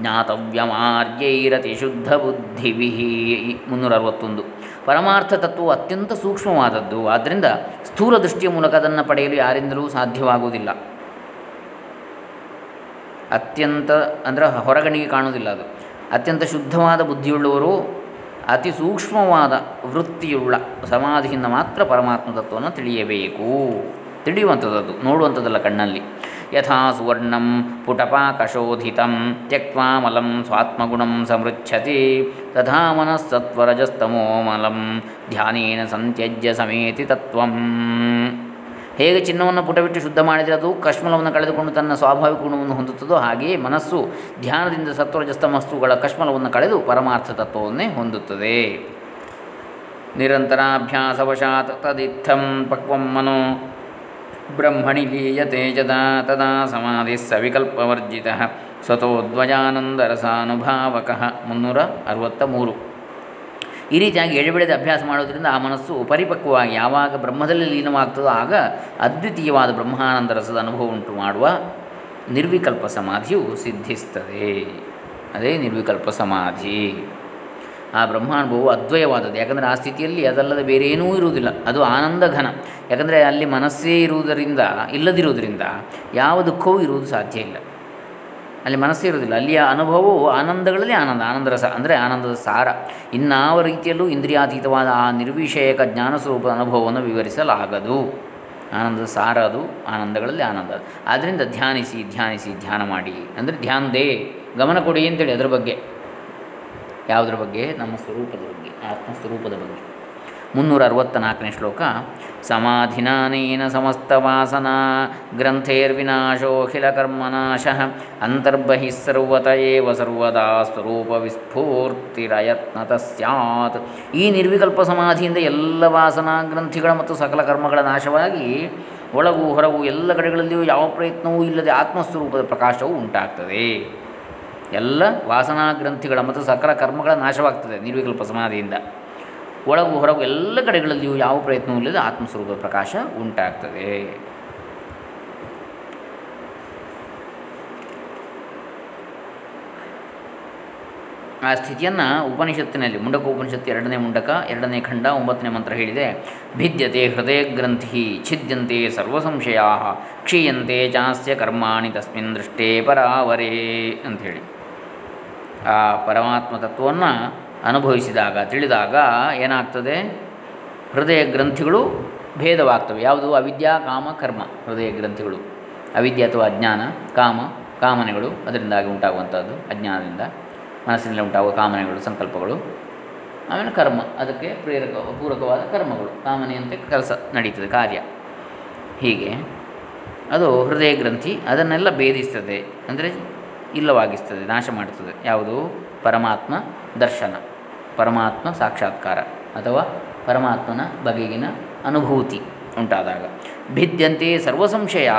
ಜ್ಞಾತವ್ಯಮಾರ್ಯೈರತಿ ಶುದ್ಧ ಬುದ್ಧಿಭಿ ಮುನ್ನೂರ ಅರವತ್ತೊಂದು ಪರಮಾರ್ಥ ತತ್ವವು ಅತ್ಯಂತ ಸೂಕ್ಷ್ಮವಾದದ್ದು. ಆದ್ದರಿಂದ ಸ್ಥೂಲ ದೃಷ್ಟಿಯ ಮೂಲಕ ಅದನ್ನು ಪಡೆಯಲು ಯಾರಿಂದಲೂ ಸಾಧ್ಯವಾಗುವುದಿಲ್ಲ. ಅತ್ಯಂತ ಅಂದರೆ ಹೊರಗಣಿಗೆ ಕಾಣುವುದಿಲ್ಲ ಅದು. ಅತ್ಯಂತ ಶುದ್ಧವಾದ ಬುದ್ಧಿಯುಳ್ಳವರು, ಅತಿ ಸೂಕ್ಷ್ಮವಾದ ವೃತ್ತಿಯುಳ್ಳ ಸಮಾಧಿಯಿಂದ ಮಾತ್ರ ಪರಮಾತ್ಮ ತತ್ವವನ್ನು ತಿಳಿಯಬೇಕು. ತಿಳಿಯುವಂಥದ್ದು, ನೋಡುವಂಥದ್ದಲ್ಲ ಕಣ್ಣಲ್ಲಿ. ಯಥಾ ಸುವರ್ಣಂ ಪುಟಪಾಕಶೋಧಿತಂ ತ್ಯಕ್ವಾ ಮಲಂ ಸ್ವಾತ್ಮಗುಣಂ ಸಮೃಚ್ಛತಿ ತಥಾ ಮನಸ್ಸತ್ವರಜಸ್ತಮೋ ಮಲಂ ಧ್ಯಾನೇನ ಸಂತ್ಯಜ್ಯ ಸಮೇತಿ ತತ್ವಂ. ಹೇಗೆ ಚಿನ್ನವನ್ನು ಪುಟವಿಟ್ಟು ಶುದ್ಧ ಮಾಡಿದರೆ ಅದು ಕಶ್ಮಲವನ್ನು ಕಳೆದುಕೊಂಡು ತನ್ನ ಸ್ವಾಭಾವಿಕ ಗುಣವನ್ನು ಹೊಂದುತ್ತದೋ ಹಾಗೆಯೇ ಮನಸ್ಸು ಧ್ಯಾನದಿಂದ ಸತ್ವರಜಸ್ತಮಸ್ತುಗಳ ಕಶ್ಮಲವನ್ನು ಕಳೆದು ಪರಮಾರ್ಥ ತತ್ವವನ್ನೇ ಹೊಂದುತ್ತದೆ. ನಿರಂತರಾಭ್ಯಾಸವಶಾತ್ ತದಿತ್ತಂ ಪಕ್ವಂ ಮನೋ ಬ್ರಹ್ಮಣಿ ಲೀಯತೆ ಜದಾ ತದಾ ಸಮಾಧಿ ಸವಿಕಲ್ಪವರ್ಜಿತ ಸ್ವತೋದ್ವಜಾನಂದರಸಾನುಭಾವಕ ಮುನ್ನೂರ ಅರವತ್ತ ಮೂರು ಈ ರೀತಿಯಾಗಿ ಎಡೆಬಿಡದೆ ಅಭ್ಯಾಸ ಮಾಡೋದರಿಂದ ಆ ಮನಸ್ಸು ಪರಿಪಕ್ವವಾಗಿ ಯಾವಾಗ ಬ್ರಹ್ಮದಲ್ಲಿ ಲೀನವಾಗ್ತದೋ ಆಗ ಅದ್ವಿತೀಯವಾದ ಬ್ರಹ್ಮಾನಂದ ರಸದ ಅನುಭವ ಉಂಟು ಮಾಡುವ ನಿರ್ವಿಕಲ್ಪ ಸಮಾಧಿಯು ಸಿದ್ಧಿಸ್ತದೆ. ಅದೇ ನಿರ್ವಿಕಲ್ಪ ಸಮಾಧಿ. ಆ ಬ್ರಹ್ಮಾನುಭವವು ಅದ್ವಯವಾದದ್ದು. ಯಾಕಂದರೆ ಆ ಸ್ಥಿತಿಯಲ್ಲಿ ಅದಲ್ಲದೆ ಬೇರೆ ಏನೂ ಇರುವುದಿಲ್ಲ. ಅದು ಆನಂದ ಘನ. ಯಾಕಂದರೆ ಅಲ್ಲಿ ಮನಸ್ಸೇ ಇರುವುದರಿಂದ, ಇಲ್ಲದಿರುವುದರಿಂದ ಯಾವ ದುಃಖವೂ ಇರುವುದು ಸಾಧ್ಯ ಇಲ್ಲ. ಅಲ್ಲಿ ಮನಸ್ಸೇ ಇರುವುದಿಲ್ಲ. ಅಲ್ಲಿಯ ಅನುಭವವು ಆನಂದಗಳಲ್ಲಿ ಆನಂದ ಆನಂದ ರಸ ಅಂದರೆ ಆನಂದದ ಸಾರ. ಇನ್ನಾವ ರೀತಿಯಲ್ಲೂ ಇಂದ್ರಿಯಾತೀತವಾದ ಆ ನಿರ್ವಿಷಯಕ ಜ್ಞಾನ ಸ್ವರೂಪದ ಅನುಭವವನ್ನು ವಿವರಿಸಲಾಗದು. ಆನಂದದ ಸಾರ ಅದು, ಆನಂದಗಳಲ್ಲಿ ಆನಂದ ಆದ್ದರಿಂದ ಧ್ಯಾನಿಸಿ ಧ್ಯಾನಿಸಿ, ಧ್ಯಾನ ಮಾಡಿ. ಅಂದರೆ ಧ್ಯಾನದೇ ಗಮನ ಕೊಡಿ ಅಂತೇಳಿ ಅದರ ಬಗ್ಗೆ. ಯಾವುದರ ಬಗ್ಗೆ? ನಮ್ಮ ಸ್ವರೂಪದ ಬಗ್ಗೆ, ಆತ್ಮಸ್ವರೂಪದ ಬಗ್ಗೆ. ಮುನ್ನೂರ ಅರವತ್ತ ನಾಲ್ಕನೇ ಶ್ಲೋಕ, ಸಮಾಧಿನಾನೇನ ಸಮಸ್ತ ವಾಸನಾ ಗ್ರಂಥೇರ್ವಿನಾಶೋಖಿಲ ಕರ್ಮನಾಶ ಅಂತರ್ಬಹಿ ಸರ್ವತ ಏವ ಸರ್ವದಾ ಸ್ವರೂಪ ವಿಸ್ಫೂರ್ತಿರಯತ್ನತ ಸ್ಯಾತ್. ಈ ನಿರ್ವಿಕಲ್ಪ ಸಮಾಧಿಯಿಂದ ಎಲ್ಲ ವಾಸನಾ ಗ್ರಂಥಿಗಳ ಮತ್ತು ಸಕಲ ಕರ್ಮಗಳ ನಾಶವಾಗಿ ಒಳಗೂ ಹೊರಗೂ ಎಲ್ಲ ಕಡೆಗಳಲ್ಲಿಯೂ ಯಾವ ಪ್ರಯತ್ನವೂ ಇಲ್ಲದೆ ಆತ್ಮಸ್ವರೂಪದ ಪ್ರಕಾಶವು ಉಂಟಾಗ್ತದೆ. ಎಲ್ಲ ವಾಸನಾ ಗ್ರಂಥಿಗಳ ಮತ್ತು ಸಕಲ ಕರ್ಮಗಳ ನಾಶವಾಗ್ತದೆ ನಿರ್ವಿಕಲ್ಪ ಸಮಾಧಿಯಿಂದ. ಒಳಗು ಹೊರಗು ಎಲ್ಲ ಕಡೆಗಳಲ್ಲಿಯೂ ಯಾವ ಪ್ರಯತ್ನವೂ ಇಲ್ಲದೆ ಆತ್ಮಸ್ವರೂಪ ಪ್ರಕಾಶ ಉಂಟಾಗ್ತದೆ. ಆ ಸ್ಥಿತಿಯನ್ನು ಉಪನಿಷತ್ತಿನಲ್ಲಿ ಮುಂಡಕ ಉಪನಿಷತ್ತು ಎರಡನೇ ಮುಂಡಕ, ಎರಡನೇ ಖಂಡ, ಒಂಬತ್ತನೇ ಮಂತ್ರ ಹೇಳಿದೆ. ಭಿದ್ಯತೆ ಹೃದಯ ಗ್ರಂಥಿ ಛಿದ್ಯಂತೆ ಸರ್ವ ಸಂಶಯಾ ಕ್ಷೀಯಂತೆ ಚಾಸ್ಯ ಕರ್ಮಾಣಿ ತಸ್ಮಿನ್ ದೃಷ್ಟೇ ಪರಾವರೇ ಅಂಥೇಳಿ ಆ ಪರಮಾತ್ಮ ತತ್ವವನ್ನು ಅನುಭವಿಸಿದಾಗ, ತಿಳಿದಾಗ ಏನಾಗ್ತದೆ? ಹೃದಯ ಗ್ರಂಥಿಗಳು ಭೇದವಾಗ್ತವೆ. ಯಾವುದು? ಅವಿದ್ಯಾ, ಕಾಮ, ಕರ್ಮ. ಹೃದಯ ಗ್ರಂಥಿಗಳು. ಅವಿದ್ಯೆ ಅಥವಾ ಅಜ್ಞಾನ, ಕಾಮ, ಕಾಮನೆಗಳು ಅದರಿಂದಾಗಿ ಉಂಟಾಗುವಂಥದ್ದು, ಅಜ್ಞಾನದಿಂದ ಮನಸ್ಸಿನಲ್ಲಿ ಉಂಟಾಗುವ ಕಾಮನೆಗಳು, ಸಂಕಲ್ಪಗಳು. ಆಮೇಲೆ ಕರ್ಮ, ಅದಕ್ಕೆ ಪ್ರೇರಕ, ಪೂರಕವಾದ ಕರ್ಮಗಳು. ಕಾಮನೆಯಂತೆ ಕೆಲಸ ನಡೀತದೆ, ಕಾರ್ಯ. ಹೀಗೆ. ಅದು ಹೃದಯ ಗ್ರಂಥಿ, ಅದನ್ನೆಲ್ಲ ಭೇದಿಸ್ತದೆ. ಅಂದರೆ ಇಲ್ಲವಾಗಿಸ್ತದೆ, ನಾಶ ಮಾಡುತ್ತದೆ. ಯಾವುದು? ಪರಮಾತ್ಮ ದರ್ಶನ, ಪರಮಾತ್ಮ ಸಾಕ್ಷಾತ್ಕಾರ ಅಥವಾ ಪರಮಾತ್ಮನ ಬಗೆಗಿನ ಅನುಭೂತಿ ಉಂಟಾದಾಗ. ಭಿದ್ಯಂತೆ ಸರ್ವ ಸಂಶಯ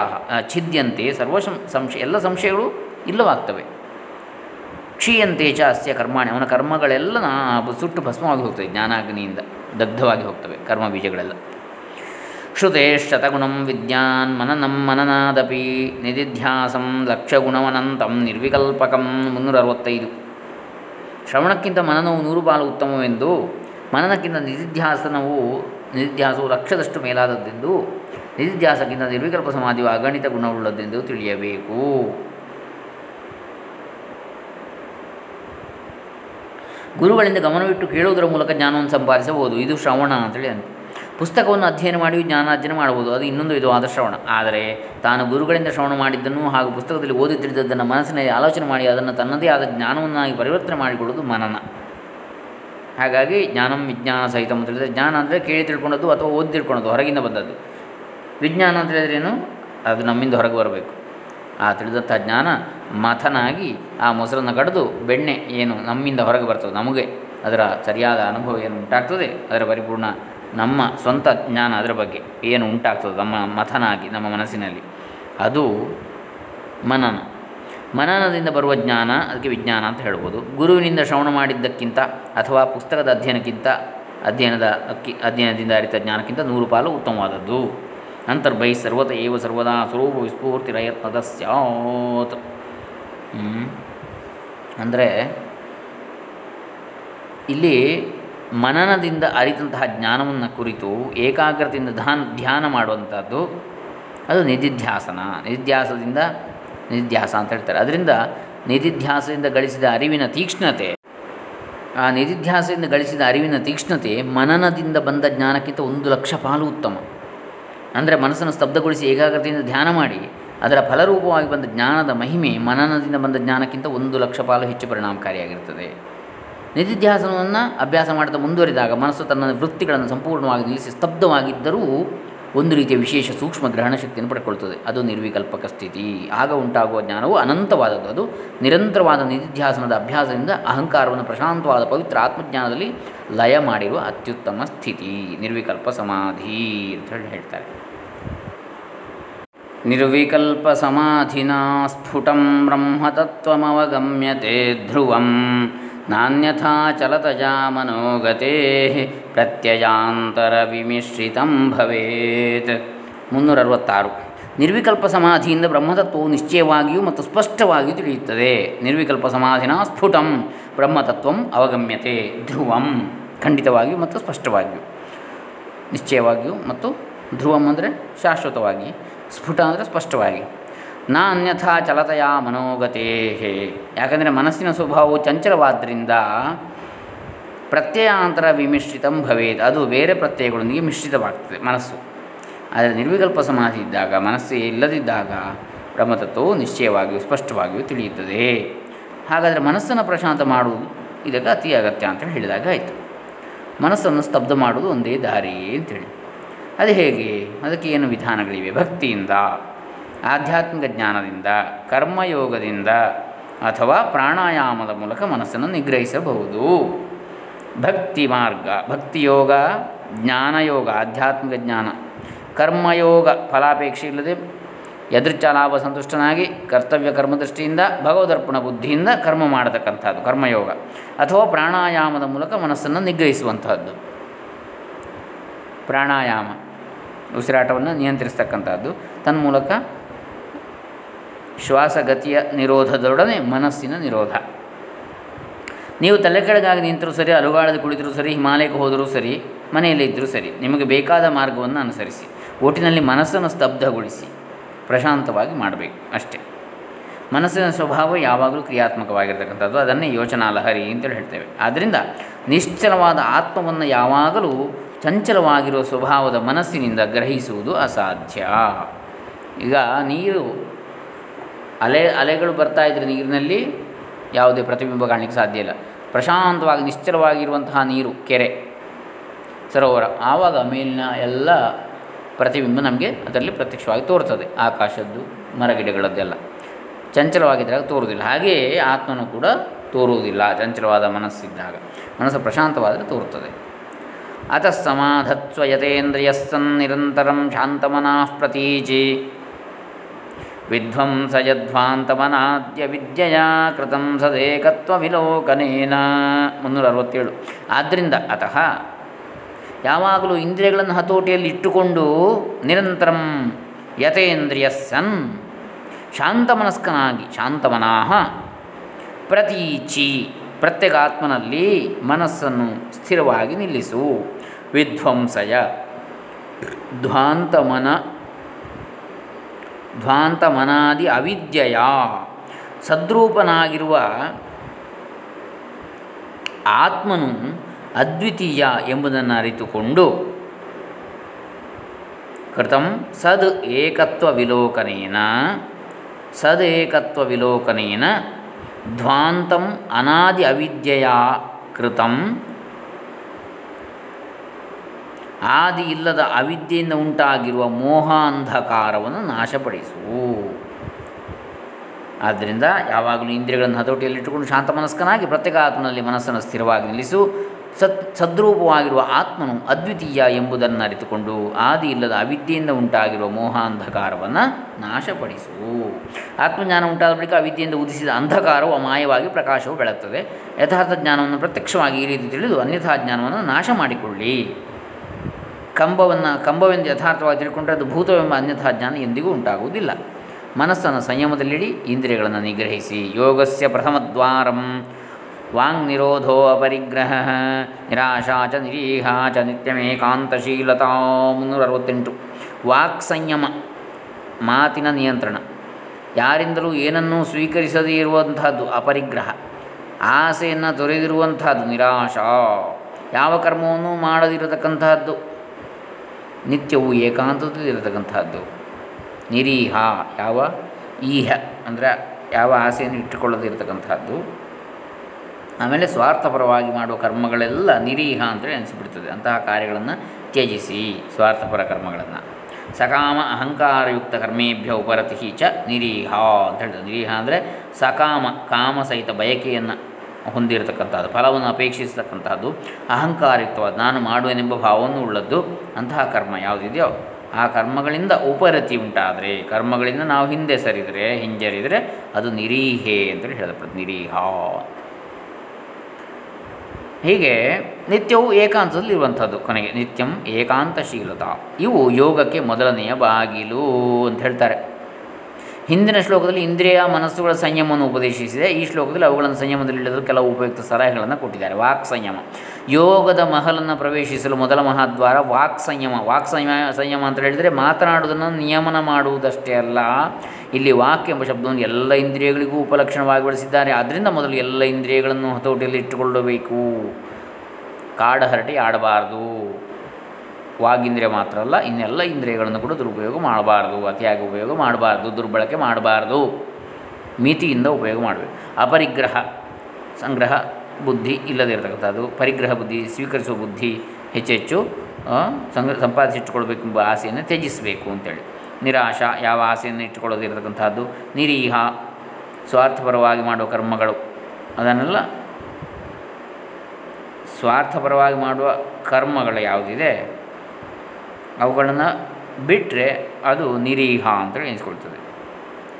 ಛಿದ್ಯಂತೆ ಸರ್ವ ಸಂಶಯ, ಎಲ್ಲ ಸಂಶಯಗಳು ಇಲ್ಲವಾಗ್ತವೆ. ಕ್ಷೀಯಂತೆ ಚ ಅಸ್ಯ ಕರ್ಮಾಣಿ, ಅವನ ಕರ್ಮಗಳೆಲ್ಲ ಸುಟ್ಟು ಭಸ್ಮವಾಗಿ ಹೋಗ್ತವೆ, ಜ್ಞಾನಾಗ್ನಿಯಿಂದ ದಗ್ಧವಾಗಿ ಹೋಗ್ತವೆ, ಕರ್ಮ ಬೀಜಗಳೆಲ್ಲ. ಶ್ರುತೇಶತಗುಣಂ ವಿದ್ಯಾನ್ ಮನನಂ ಮನನಾದಪಿ ನಿಧಿಧ್ಯಾಸಂ ಲಕ್ಷಗುಣವನಂತಂ ನಿರ್ವಿಕಲ್ಪಕಂ ಮುನ್ನೂರ ಅರವತ್ತೈದು ಶ್ರವಣಕ್ಕಿಂತ ಮನನವು ನೂರು ಉತ್ತಮವೆಂದು, ಮನನಕ್ಕಿಂತ ನಿಧಿಧ್ಯಾಸನವು, ನಿಧಿಧ್ಯಾಸವು ಲಕ್ಷದಷ್ಟು ಮೇಲಾದದ್ದೆಂದು, ನಿಧಿಧ್ಯಾಸಕ್ಕಿಂತ ನಿರ್ವಿಕಲ್ಪ ಸಮಾಧಿಯು ಅಗಣಿತ ಗುಣವುಳ್ಳದ್ದೆಂದು ತಿಳಿಯಬೇಕು. ಗುರುಗಳಿಂದ ಗಮನವಿಟ್ಟು ಕೇಳುವುದರ ಮೂಲಕ ಜ್ಞಾನವನ್ನು ಸಂಪಾದಿಸಬಹುದು. ಇದು ಶ್ರವಣ ಅಂತೇಳಿ ಅಂತ. ಪುಸ್ತಕವನ್ನು ಅಧ್ಯಯನ ಮಾಡಿ ಜ್ಞಾನಾರ್ಜನೆ ಮಾಡಬಹುದು. ಅದು ಇನ್ನೊಂದು ವಿಧವಾದ ಶ್ರವಣ. ಆದರೆ ತಾನು ಗುರುಗಳಿಂದ ಶ್ರವಣ ಮಾಡಿದ್ದನ್ನು ಹಾಗೂ ಪುಸ್ತಕದಲ್ಲಿ ಓದಿ ತಿಳಿದದ್ದನ್ನು ಮನಸ್ಸಿನಲ್ಲಿ ಆಲೋಚನೆ ಮಾಡಿ ಅದನ್ನು ತನ್ನದೇ ಆದ ಜ್ಞಾನವನ್ನಾಗಿ ಪರಿವರ್ತನೆ ಮಾಡಿಕೊಳ್ಳುವುದು ಮನನ. ಹಾಗಾಗಿ ಜ್ಞಾನಂ ವಿಜ್ಞಾನ ಸಹಿತ ಅಂತ ಹೇಳಿದರೆ ಜ್ಞಾನ ಅಂದರೆ ಕೇಳಿ ತಿಳ್ಕೊಳೋದು ಅಥವಾ ಓದಿ ತಿಳ್ಕೊಳೋದು ಹೊರಗಿಂದ ಬಂದದ್ದು. ವಿಜ್ಞಾನ ಅಂತ ಹೇಳಿದ್ರೇನು ಅದು ನಮ್ಮಿಂದ ಹೊರಗೆ ಬರಬೇಕು. ಆ ತಿಳಿದಂಥ ಜ್ಞಾನ ಮಥನಾಗಿ ಆ ಮೊಸರನ್ನು ಕಡಿದು ಬೆಣ್ಣೆ ಏನು ನಮ್ಮಿಂದ ಹೊರಗೆ ಬರ್ತದೆ, ನಮಗೆ. ಅದರ ಸರಿಯಾದ ಅನುಭವ ಏನು ಉಂಟಾಗ್ತದೆ, ಅದರ ಪರಿಪೂರ್ಣ ನಮ್ಮ ಸ್ವಂತ ಜ್ಞಾನ ಅದರ ಬಗ್ಗೆ ಏನು ಉಂಟಾಗ್ತದೆ ನಮ್ಮ ಮಥನಾಗಿ, ನಮ್ಮ ಮನಸ್ಸಿನಲ್ಲಿ. ಅದು ಮನನ. ಮನನದಿಂದ ಬರುವ ಜ್ಞಾನ ಅದಕ್ಕೆ ವಿಜ್ಞಾನ ಅಂತ ಹೇಳ್ಬೋದು. ಗುರುವಿನಿಂದ ಶ್ರವಣ ಮಾಡಿದ್ದಕ್ಕಿಂತ ಅಥವಾ ಪುಸ್ತಕದ ಅಧ್ಯಯನಕ್ಕಿಂತ ಅಧ್ಯಯನದ ಅಕ್ಕಿ, ಅಧ್ಯಯನದಿಂದ ಅರಿತ ಜ್ಞಾನಕ್ಕಿಂತ ನೂರು ಪಾಲು ಉತ್ತಮವಾದದ್ದು. ಅಂತರ್ಬೈ ಸರ್ವತ ಏವ ಸರ್ವದಾ ಸ್ವರೂಪ ವಿಸ್ಫೂರ್ತಿರಯತ್ನದ ಸ್ಯಾತ್ ಅಂದರೆ ಇಲ್ಲಿ ಮನನದಿಂದ ಅರಿತಂತಹ ಜ್ಞಾನವನ್ನು ಕುರಿತು ಏಕಾಗ್ರತೆಯಿಂದ ಧಾನ್ ಧ್ಯಾನ ಮಾಡುವಂಥದ್ದು ಅದು ನಿಧಿಧ್ಯಾಸನ. ನಿಧಿಧ್ಯಾಸದಿಂದ ನಿಧಿಧ್ಯಾಸ ಅಂತ ಹೇಳ್ತಾರೆ. ಅದರಿಂದ ನಿಧಿಧ್ಯಾಸದಿಂದ ಗಳಿಸಿದ ಅರಿವಿನ ತೀಕ್ಷ್ಣತೆ, ಆ ನಿಧಿಧ್ಯಾಸದಿಂದ ಗಳಿಸಿದ ಅರಿವಿನ ತೀಕ್ಷ್ಣತೆ ಮನನದಿಂದ ಬಂದ ಜ್ಞಾನಕ್ಕಿಂತ ಒಂದು ಲಕ್ಷ ಪಾಲು ಉತ್ತಮ. ಅಂದರೆ ಮನಸ್ಸನ್ನು ಸ್ತಬ್ಧಗೊಳಿಸಿ ಏಕಾಗ್ರತೆಯಿಂದ ಧ್ಯಾನ ಮಾಡಿ ಅದರ ಫಲರೂಪವಾಗಿ ಬಂದ ಜ್ಞಾನದ ಮಹಿಮೆ ಮನನದಿಂದ ಬಂದ ಜ್ಞಾನಕ್ಕಿಂತ ಒಂದು ಲಕ್ಷ ಪಾಲು ಹೆಚ್ಚು ಪರಿಣಾಮಕಾರಿಯಾಗಿರುತ್ತದೆ ನಿಧಿಧ್ಯಾಸನವನ್ನು ಅಭ್ಯಾಸ ಮಾಡುತ್ತಾ ಮುಂದುವರಿದಾಗ ಮನಸ್ಸು ತನ್ನ ವೃತ್ತಿಗಳನ್ನು ಸಂಪೂರ್ಣವಾಗಿ ನಿಲ್ಲಿಸಿ ಸ್ತಬ್ಧವಾಗಿದ್ದರೂ ಒಂದು ರೀತಿಯ ವಿಶೇಷ ಸೂಕ್ಷ್ಮ ಗ್ರಹಣ ಶಕ್ತಿಯನ್ನು ಪಡ್ಕೊಳ್ತದೆ. ಅದು ನಿರ್ವಿಕಲ್ಪಕ ಸ್ಥಿತಿ. ಆಗ ಉಂಟಾಗುವ ಜ್ಞಾನವು ಅನಂತವಾದದ್ದು. ಅದು ನಿರಂತರವಾದ ನಿಧಿಧ್ಯಾಸನದ ಅಭ್ಯಾಸದಿಂದ ಅಹಂಕಾರವನ್ನು ಪ್ರಶಾಂತವಾದ ಪವಿತ್ರ ಆತ್ಮಜ್ಞಾನದಲ್ಲಿ ಲಯ ಮಾಡಿರುವ ಅತ್ಯುತ್ತಮ ಸ್ಥಿತಿ. ನಿರ್ವಿಕಲ್ಪ ಸಮಾಧಿ ಅಂತ ಹೇಳಿ ಹೇಳ್ತಾರೆ. ನಿರ್ವಿಕಲ್ಪ ಸಮಾಧಿನ ಸ್ಫುಟಂ ಬ್ರಹ್ಮತತ್ವಮವಗಮ್ಯತೆ ಧ್ರುವಂ. ನಾನ್ಯಥಾ ಚಲತಜಾ ಮನೋಗತೆ ಪ್ರತ್ಯಯಾಂತರ ವಿಮಿಶ್ರಿತಂ ಭವೇತ್. ಮುನ್ನೂರ ಅರವತ್ತಾರು ನಿರ್ವಿಕಲ್ಪ ಸಮಾಧಿಯಿಂದ ಬ್ರಹ್ಮತತ್ವವು ನಿಶ್ಚಯವಾಗಿಯೂ ಮತ್ತು ಸ್ಪಷ್ಟವಾಗಿಯೂ ತಿಳಿಯುತ್ತದೆ. ನಿರ್ವಿಕಲ್ಪ ಸಮಾಧಿನ ಸ್ಫುಟಂ, ಬ್ರಹ್ಮತತ್ವಂ ಅವಗಮ್ಯತೆ, ಧ್ರುವಂ ಖಂಡಿತವಾಗಿಯೂ ಮತ್ತು ಸ್ಪಷ್ಟವಾಗಿಯೂ. ನಿಶ್ಚಯವಾಗಿಯೂ ಮತ್ತು ಧ್ರುವಂ ಅಂದರೆ ಶಾಶ್ವತವಾಗಿ, ಸ್ಫುಟ ಅಂದರೆ ಸ್ಪಷ್ಟವಾಗಿ. ನಾ ಅನ್ಯಥಾ ಚಲತೆಯ ಮನೋಗತೇ. ಯಾಕಂದರೆ ಮನಸ್ಸಿನ ಸ್ವಭಾವವು ಚಂಚಲವಾದ್ದರಿಂದ ಪ್ರತ್ಯಯಾಂತರ ವಿಮಿಶ್ರಿತಂ ಭವೇತ್. ಅದು ಬೇರೆ ಪ್ರತ್ಯಯಗಳೊಂದಿಗೆ ಮಿಶ್ರಿತವಾಗ್ತದೆ ಮನಸ್ಸು. ಆದರೆ ನಿರ್ವಿಕಲ್ಪ ಸಮಾಧಿ ಇದ್ದಾಗ, ಮನಸ್ಸು ಇಲ್ಲದಿದ್ದಾಗ ಬ್ರಹ್ಮತತ್ವವು ನಿಶ್ಚಯವಾಗಿಯೂ ಸ್ಪಷ್ಟವಾಗಿಯೂ ತಿಳಿಯುತ್ತದೆ. ಹಾಗಾದರೆ ಮನಸ್ಸನ್ನು ಪ್ರಶಾಂತ ಮಾಡುವುದು ಇದಕ್ಕೆ ಅತಿ ಅಗತ್ಯ ಅಂತ ಹೇಳಿದಾಗ ಆಯಿತು. ಮನಸ್ಸನ್ನು ಸ್ತಬ್ಧ ಮಾಡುವುದು ಒಂದೇ ದಾರಿ ಅಂತೇಳಿ. ಅದು ಹೇಗೆ? ಅದಕ್ಕೆ ಏನು ವಿಧಾನಗಳಿವೆ? ಭಕ್ತಿಯಿಂದ. ಆಧ್ಯಾತ್ಮಿಕ ಜ್ಞಾನದಿಂದ, ಕರ್ಮಯೋಗದಿಂದ ಅಥವಾ ಪ್ರಾಣಾಯಾಮದ ಮೂಲಕ ಮನಸ್ಸನ್ನು ನಿಗ್ರಹಿಸಬಹುದು. ಭಕ್ತಿ ಮಾರ್ಗ, ಭಕ್ತಿಯೋಗ, ಜ್ಞಾನಯೋಗ, ಆಧ್ಯಾತ್ಮಿಕ ಜ್ಞಾನ, ಕರ್ಮಯೋಗ ಫಲಾಪೇಕ್ಷೆ ಇಲ್ಲದೆ ಯದೃಚ್ಛ ಲಾಭ ಸಂತುಷ್ಟನಾಗಿ ಕರ್ತವ್ಯ ಕರ್ಮದೃಷ್ಟಿಯಿಂದ ಭಗವದರ್ಪಣ ಬುದ್ಧಿಯಿಂದ ಕರ್ಮ ಮಾಡತಕ್ಕಂಥದ್ದು, ಕರ್ಮಯೋಗ ಅಥವಾ ಪ್ರಾಣಾಯಾಮದ ಮೂಲಕ ಮನಸ್ಸನ್ನು ನಿಗ್ರಹಿಸುವಂತಹದ್ದು ಪ್ರಾಣಾಯಾಮ, ಉಸಿರಾಟವನ್ನು ನಿಯಂತ್ರಿಸ್ತಕ್ಕಂಥದ್ದು, ತನ್ಮೂಲಕ ಶ್ವಾಸಗತಿಯ ನಿರೋಧದೊಡನೆ ಮನಸ್ಸಿನ ನಿರೋಧ. ನೀವು ತಲೆ ಕೆಳಗಾಗಿ ನಿಂತರೂ ಸರಿ, ಅಲುಗಾಡದೆ ಕುಳಿತರೂ ಸರಿ, ಹಿಮಾಲಯಕ್ಕೆ ಹೋದರೂ ಸರಿ, ಮನೆಯಲ್ಲೇ ಇದ್ದರೂ ಸರಿ, ನಿಮಗೆ ಬೇಕಾದ ಮಾರ್ಗವನ್ನು ಅನುಸರಿಸಿ, ಒಟ್ಟಿನಲ್ಲಿ ಮನಸ್ಸನ್ನು ಸ್ತಬ್ಧಗೊಳಿಸಿ, ಪ್ರಶಾಂತವಾಗಿ ಮಾಡಬೇಕು ಅಷ್ಟೇ. ಮನಸ್ಸಿನ ಸ್ವಭಾವ ಯಾವಾಗಲೂ ಕ್ರಿಯಾತ್ಮಕವಾಗಿರ್ತಕ್ಕಂಥದ್ದು. ಅದನ್ನೇ ಯೋಚನಾ ಲಹರಿ ಅಂತೇಳಿ ಹೇಳ್ತೇವೆ. ಆದ್ದರಿಂದ ನಿಶ್ಚಲವಾದ ಆತ್ಮವನ್ನು ಯಾವಾಗಲೂ ಚಂಚಲವಾಗಿರುವ ಸ್ವಭಾವದ ಮನಸ್ಸಿನಿಂದ ಗ್ರಹಿಸುವುದು ಅಸಾಧ್ಯ. ಈಗ ನೀರು ಅಲೆ ಅಲೆಗಳು ಬರ್ತಾ ಇದ್ದರೆ ನೀರಿನಲ್ಲಿ ಯಾವುದೇ ಪ್ರತಿಬಿಂಬ ಕಾಣಲಿಕ್ಕೆ ಸಾಧ್ಯ ಇಲ್ಲ. ಪ್ರಶಾಂತವಾಗಿ ನಿಶ್ಚಲವಾಗಿರುವಂತಹ ನೀರು, ಕೆರೆ, ಸರೋವರ, ಆವಾಗ ಮೇಲಿನ ಎಲ್ಲ ಪ್ರತಿಬಿಂಬ ನಮಗೆ ಅದರಲ್ಲಿ ಪ್ರತ್ಯಕ್ಷವಾಗಿ ತೋರ್ತದೆ. ಆಕಾಶದ್ದು, ಮರಗಿಡಗಳದ್ದೆಲ್ಲ ಚಂಚಲವಾಗಿದ್ದಾಗ ತೋರುವುದಿಲ್ಲ. ಹಾಗೆಯೇ ಆತ್ಮನು ಕೂಡ ತೋರುವುದಿಲ್ಲ, ಚಂಚಲವಾದ ಮನಸ್ಸಿದ್ದಾಗ. ಮನಸ್ಸು ಪ್ರಶಾಂತವಾದರೆ ತೋರುತ್ತದೆ. ಅತಃ ಸಮಾಧತ್ವ ಯತೇಂದ್ರಿಯಸ್ಸನ್ ನಿರಂತರಂ ಶಾಂತಮನಃ ಪ್ರತೀಚಿ ವಿಧ್ವಂಸಯಧ್ವಾಂತಮನಾದ್ಯ ವಿದ್ಯೆಯ ಕೃತಂ ಸದೇಕತ್ವ ವಿಲೋಕನೇನ ಮುನ್ನೂರ ಅರವತ್ತೇಳು ಆದ್ದರಿಂದ ಅತಃ ಯಾವಾಗಲೂ ಇಂದ್ರಿಯಗಳನ್ನು ಹತೋಟಿಯಲ್ಲಿ ಇಟ್ಟುಕೊಂಡು ನಿರಂತರಂ ಯತೇಂದ್ರಿಯ ಸನ್ ಶಾಂತಮನಸ್ಕನಾಗಿ, ಶಾಂತಮನಾಹ ಪ್ರತೀಚಿ ಪ್ರತ್ಯೇಕಾತ್ಮನಲ್ಲಿ ಮನಸ್ಸನ್ನು ಸ್ಥಿರವಾಗಿ ನಿಲ್ಲಿಸು. ವಿಧ್ವಂಸಯ ಧ್ವಾಂತಮನ ಧ್ವಾಂತಮನಾದಿ ಅವಿದ್ಯೆಯ. ಸದ್ರೂಪನಾಗಿರುವ ಆತ್ಮನು ಅದ್ವಿತೀಯ ಎಂಬುದನ್ನು ಅರಿತುಕೊಂಡು ಕೃತಂ ಸದ್ ಏಕತ್ವ ವಿಲೋಕನೇನ, ಸದ್ ಏಕತ್ವ ವಿಲೋಕನೇನ ಧ್ವಾಂತಂ ಅನಾದಿ ಅವಿದ್ಯೆಯ ಕೃತಂ ಆದಿ ಇಲ್ಲದ ಅವಿದ್ಯೆಯಿಂದ ಉಂಟಾಗಿರುವ ಮೋಹ ಅಂಧಕಾರವನ್ನು ನಾಶಪಡಿಸು. ಆದ್ದರಿಂದ ಯಾವಾಗಲೂ ಇಂದ್ರಿಯಗಳನ್ನು ಹತೋಟಿಯಲ್ಲಿಟ್ಟುಕೊಂಡು ಶಾಂತ ಮನಸ್ಕನಾಗಿ ಪ್ರತ್ಯೇಕ ಆತ್ಮನಲ್ಲಿ ಮನಸ್ಸನ್ನು ಸ್ಥಿರವಾಗಿ ನಿಲ್ಲಿಸು. ಸತ್, ಸದ್ರೂಪವಾಗಿರುವ ಆತ್ಮನು ಅದ್ವಿತೀಯ ಎಂಬುದನ್ನು ಅರಿತುಕೊಂಡು ಆದಿ ಇಲ್ಲದ ಅವಿದ್ಯೆಯಿಂದ ಉಂಟಾಗಿರುವ ಮೋಹಾಂಧಕಾರವನ್ನು ನಾಶಪಡಿಸು. ಆತ್ಮಜ್ಞಾನ ಉಂಟಾದ ಬಳಿಕ ಅವಿದ್ಯೆಯಿಂದ ಉದಿಸಿದ ಅಂಧಕಾರವು ಅಮಾಯವಾಗಿ ಪ್ರಕಾಶವು ಬೆಳಗ್ತದೆ. ಯಥಾರ್ಥ ಜ್ಞಾನವನ್ನು ಪ್ರತ್ಯಕ್ಷವಾಗಿ ಈ ರೀತಿ ತಿಳಿದು ಅನ್ಯಥಾ ಜ್ಞಾನವನ್ನು ನಾಶ ಮಾಡಿಕೊಳ್ಳಿ. ಕಂಬವನ್ನು, ಕಂಬವೆಂದು ಯಥಾರ್ಥವಾಗಿ ತಿಳ್ಕೊಂಡ್ರೆ ಅದು ಭೂತವೆಂಬ ಅನ್ಯಥಾ ಜ್ಞಾನ ಎಂದಿಗೂ ಉಂಟಾಗುವುದಿಲ್ಲ. ಮನಸ್ಸನ್ನು ಸಂಯಮದಲ್ಲಿಡಿ, ಇಂದ್ರಿಯಗಳನ್ನು ನಿಗ್ರಹಿಸಿ. ಯೋಗಸ್ಯ ಪ್ರಥಮದ್ವಾರಂ ವಾಂಗ್ ನಿರೋಧೋ ಅಪರಿಗ್ರಹ. ನಿರಾಶಾ ಚ ನಿರೀಹಾ ಚ ನಿತ್ಯಮೇಕಾಂತಶೀಲತಾ ಮುನ್ನೂರ ಅರವತ್ತೆಂಟು ವಾಕ್ ಸಂಯಮ, ಮಾತಿನ ನಿಯಂತ್ರಣ. ಯಾರಿಂದಲೂ ಏನನ್ನೂ ಸ್ವೀಕರಿಸದೇ ಇರುವಂತಹದ್ದು ಅಪರಿಗ್ರಹ. ಆಸೆಯನ್ನು ತೊರೆದಿರುವಂತಹದ್ದು ನಿರಾಶಾ. ಯಾವ ಕರ್ಮವನ್ನು ಮಾಡದಿರತಕ್ಕಂತಹದ್ದು ನಿತ್ಯವೂ ಏಕಾಂತದಲ್ಲಿರತಕ್ಕಂಥದ್ದು ನಿರೀಹ ಯಾವ? ಈಹ ಅಂದರೆ ಯಾವ ಆಸೆಯನ್ನು ಇಟ್ಟುಕೊಳ್ಳದಿರತಕ್ಕಂಥದ್ದು ಆಮೇಲೆ ಸ್ವಾರ್ಥಪರವಾಗಿ ಮಾಡುವ ಕರ್ಮಗಳೆಲ್ಲ ನಿರೀಹ ಅಂದರೆ ಅನಿಸಿಬಿಡ್ತದೆ. ಅಂತಹ ಕಾರ್ಯಗಳನ್ನು ತ್ಯಜಿಸಿ ಸ್ವಾರ್ಥಪರ ಕರ್ಮಗಳನ್ನು. ಸಕಾಮ ಅಹಂಕಾರಯುಕ್ತ ಕರ್ಮೇಭ್ಯ ಉಪರತಿ ಚ ನಿರೀಹ ಅಂತ ಹೇಳ್ತದೆ ನಿರೀಹ ಅಂದರೆ ಸಕಾಮ, ಕಾಮ ಸಹಿತ ಬಯಕೆಯನ್ನು ಹೊಂದಿರತಕ್ಕಂಥದ್ದು, ಫಲವನ್ನು ಅಪೇಕ್ಷಿಸತಕ್ಕಂಥದ್ದು ಅಹಂಕಾರಯುಕ್ತವಾದ ನಾನು ಮಾಡುವೆನೆಂಬ ಭಾವವನ್ನು ಉಳ್ಳದ್ದು, ಅಂತಹ ಕರ್ಮ ಯಾವುದಿದೆಯೋ ಆ ಕರ್ಮಗಳಿಂದ ಉಪರತಿ ಉಂಟಾದರೆ, ಕರ್ಮಗಳಿಂದ ನಾವು ಹಿಂದೆ ಸರಿದರೆ, ಹಿಂಜರಿದರೆ ಅದು ನಿರೀಹೆ ಅಂತೇಳಿ ಹೇಳಲ್ಪಡುತ್ತೆ, ನಿರೀಹ. ಹೀಗೆ ನಿತ್ಯವು ಏಕಾಂತದಲ್ಲಿ ಇರುವಂಥದ್ದು ಕೊನೆಗೆ, ನಿತ್ಯಂ ಏಕಾಂತಶೀಲತಾ. ಇವು ಯೋಗಕ್ಕೆ ಮೊದಲನೆಯ ಬಾಗಿಲು ಅಂತ ಹೇಳ್ತಾರೆ. ಹಿಂದಿನ ಶ್ಲೋಕದಲ್ಲಿ ಇಂದ್ರಿಯ ಮನಸ್ಸುಗಳ ಸಂಯಮವನ್ನು ಉಪದೇಶಿಸಿದೆ. ಈ ಶ್ಲೋಕದಲ್ಲಿ ಅವುಗಳನ್ನು ಸಂಯಮದಲ್ಲಿಡಲು ಕೆಲವು ಉಪಯುಕ್ತ ಸಲಹೆಗಳನ್ನು ಕೊಟ್ಟಿದ್ದಾರೆ. ವಾಕ್ ಸಂಯಮ. ಯೋಗದ ಮಹಲನ್ನು ಪ್ರವೇಶಿಸಲು ಮೊದಲ ಮಹಾದ್ವಾರ ವಾಕ್ ಸಂಯಮ. ವಾಕ್ ಸಂಯಮ ಸಂಯಮ ಅಂತ ಹೇಳಿದರೆ ಮಾತನಾಡುವುದನ್ನು ನಿಯಮನ ಮಾಡುವುದಷ್ಟೇ ಅಲ್ಲ, ಇಲ್ಲಿ ವಾಕ್ ಎಂಬ ಶಬ್ದವನ್ನು ಎಲ್ಲ ಇಂದ್ರಿಯಗಳಿಗೂ ಉಪಲಕ್ಷಣವಾಗಿ ಬಳಸಿದ್ದಾರೆ. ಆದ್ದರಿಂದ ಮೊದಲು ಎಲ್ಲ ಇಂದ್ರಿಯಗಳನ್ನು ಹತೋಟಿಯಲ್ಲಿ ಇಟ್ಟುಕೊಳ್ಳಬೇಕು. ಕಾಡ ಹರಟಿ ಆಡಬಾರ್ದು. ವಾಗೀಂದ್ರಿಯ ಮಾತ್ರ ಅಲ್ಲ, ಇನ್ನೆಲ್ಲ ಇಂದ್ರಿಯಗಳನ್ನು ಕೂಡ ದುರುಪಯೋಗ ಮಾಡಬಾರ್ದು, ಅತಿಯಾಗಿ ಉಪಯೋಗ ಮಾಡಬಾರ್ದು, ದುರ್ಬಳಕೆ ಮಾಡಬಾರ್ದು. ಮಿತಿಯಿಂದ ಉಪಯೋಗ ಮಾಡಬೇಕು. ಅಪರಿಗ್ರಹ, ಸಂಗ್ರಹ, ಬುದ್ಧಿ ಇಲ್ಲದಿರತಕ್ಕಂಥದ್ದು ಪರಿಗ್ರಹ ಬುದ್ಧಿ, ಸ್ವೀಕರಿಸುವ ಬುದ್ಧಿ ಹೆಚ್ಚೆಚ್ಚು ಸಂಗ್ರಹ ಸಂಪಾದಿಸಿಟ್ಟುಕೊಳ್ಬೇಕೆಂಬ ಆಸೆಯನ್ನು ತ್ಯಜಿಸಬೇಕು ಅಂತೇಳಿ. ನಿರಾಶ, ಯಾವ ಆಸೆಯನ್ನು ಇಟ್ಟುಕೊಳ್ಳೋದಿರತಕ್ಕಂಥದ್ದು ನಿರೀಹ, ಸ್ವಾರ್ಥಪರವಾಗಿ ಮಾಡುವ ಕರ್ಮಗಳು. ಅದನ್ನೆಲ್ಲ ಸ್ವಾರ್ಥಪರವಾಗಿ ಮಾಡುವ ಕರ್ಮಗಳು ಯಾವುದಿದೆ? ಅವುಗಳನ್ನು ಬಿಟ್ಟರೆ ಅದು ನಿರೀಹ ಅಂತೇಳಿ ಎನಿಸ್ಕೊಳ್ತದೆ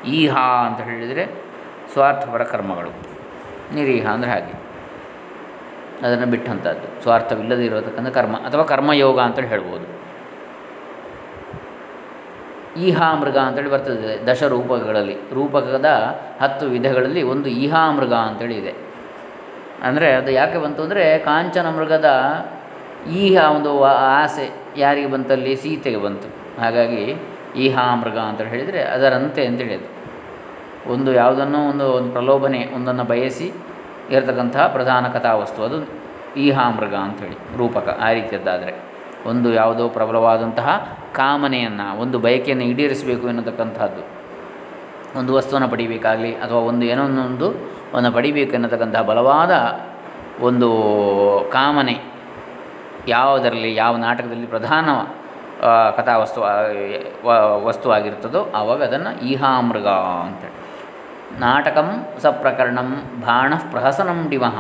ಈಹ ಅಂತ ಹೇಳಿದರೆ ಸ್ವಾರ್ಥಪರ ಕರ್ಮಗಳು. ನಿರೀಹ ಅಂದರೆ ಹಾಗೆ. ಅದನ್ನು ಬಿಟ್ಟಂಥದ್ದು ಸ್ವಾರ್ಥವಿಲ್ಲದೆ ಇರತಕ್ಕಂಥ ಕರ್ಮ ಅಥವಾ ಕರ್ಮಯೋಗ ಅಂತೇಳಿ ಹೇಳ್ಬೋದು. ಈಹಾ ಮೃಗ ಅಂತೇಳಿ ಬರ್ತದೆ ದಶ ರೂಪಕಗಳಲ್ಲಿ ರೂಪಕದ ಹತ್ತು ವಿಧಗಳಲ್ಲಿ ಒಂದು ಈಹಾ ಮೃಗ ಅಂತೇಳಿ ಇದೆ. ಅಂದರೆ ಅದು ಯಾಕೆ ಬಂತು ಅಂದರೆ ಕಾಂಚನ ಮೃಗದ ಈಹ ಒಂದು ಆಸೆ ಯಾರಿಗೆ ಬಂತಲ್ಲಿ ಸೀತೆಗೆ ಬಂತು. ಹಾಗಾಗಿ ಈಹಾ ಮೃಗ ಅಂತ ಹೇಳಿದರೆ ಅದರಂತೆ ಅಂತ ಅದು ಒಂದು ಯಾವುದನ್ನೋ ಒಂದು ಒಂದು ಪ್ರಲೋಭನೆ, ಒಂದನ್ನು ಬಯಸಿ ಇರತಕ್ಕಂತಹ ಪ್ರಧಾನ ಕಥಾವಸ್ತು ಅದು ಈಹಾ ಮೃಗ ಅಂಥೇಳಿ ರೂಪಕ ಆ ರೀತಿಯದ್ದಾದರೆ. ಒಂದು ಯಾವುದೋ ಪ್ರಬಲವಾದಂತಹ ಕಾಮನೆಯನ್ನು, ಒಂದು ಬಯಕೆಯನ್ನು ಈಡೇರಿಸಬೇಕು ಎನ್ನತಕ್ಕಂಥದ್ದು. ಒಂದು ವಸ್ತುವನ್ನು ಪಡಿಬೇಕಾಗಲಿ ಅಥವಾ ಒಂದು ಏನೋ ಒಂದು ಒಂದು ಪಡಿಬೇಕು ಎನ್ನತಕ್ಕಂತಹ ಬಲವಾದ ಒಂದು ಕಾಮನೆ ಯಾವುದರಲ್ಲಿ, ಯಾವ ನಾಟಕದಲ್ಲಿ ಪ್ರಧಾನ ಕಥಾವಸ್ತು ವಸ್ತುವಾಗಿರ್ತದೋ ಆವಾಗ ಅದನ್ನು ಈಹಾಮೃಗ ಅಂತೇಳಿ. ನಾಟಕಂ ಸಪ್ರಕರಣಂ ಬಾಣ ಪ್ರಹಸನಂ ಡಿಮಃ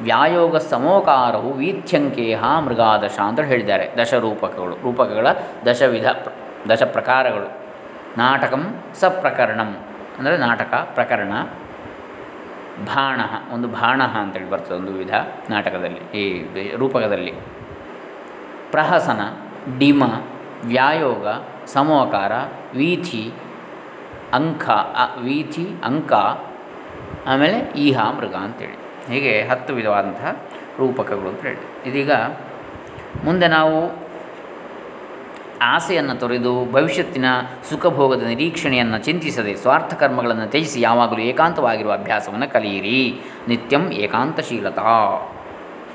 ವ್ಯಾಯೋಗ ಸಮೋಕಾರವು ವೀಥ್ಯಂಕೇಹ ಮೃಗಾದಶ ಅಂತ ಹೇಳಿದ್ದಾರೆ. ದಶರೂಪಕಗಳು, ರೂಪಕಗಳ ದಶವಿಧ, ದಶ ಪ್ರಕಾರಗಳು. ನಾಟಕಂ ಸಪ್ರಕರಣಂ ಅಂದರೆ ನಾಟಕ ಪ್ರಕರಣ. ಬಾಣ ಒಂದು ಬಾಣ ಅಂತೇಳಿ ಬರ್ತದೆ ಒಂದು ವಿಧ ನಾಟಕದಲ್ಲಿ, ಈ, ರೂಪಕದಲ್ಲಿ. ಪ್ರಹಸನ, ಡಿಮ, ವ್ಯಾಯೋಗ, ಸಮೋಕಾರ, ವೀಥಿ ಅಂಕ ವೀಥಿ, ಅಂಕ, ಆಮೇಲೆ ಈಹ, ಮೃಗ ಅಂತೇಳಿ. ಹೀಗೆ ಹತ್ತು ವಿಧವಾದಂತಹ ರೂಪಕಗಳು ಅಂತ ಹೇಳಿ ಇದೀಗ ಮುಂದೆ ನಾವು ಆಸೆಯನ್ನು ತೊರೆದು ಭವಿಷ್ಯತ್ತಿನ ಸುಖಭೋಗದ ನಿರೀಕ್ಷಣೆಯನ್ನು ಚಿಂತಿಸದೆ ಸ್ವಾರ್ಥ ಕರ್ಮಗಳನ್ನು ತ್ಯಜಿಸಿ ಯಾವಾಗಲೂ ಏಕಾಂತವಾಗಿರುವ ಅಭ್ಯಾಸವನ್ನು ಕಲಿಯಿರಿ. ನಿತ್ಯಂ ಏಕಾಂತಶೀಲತಾ.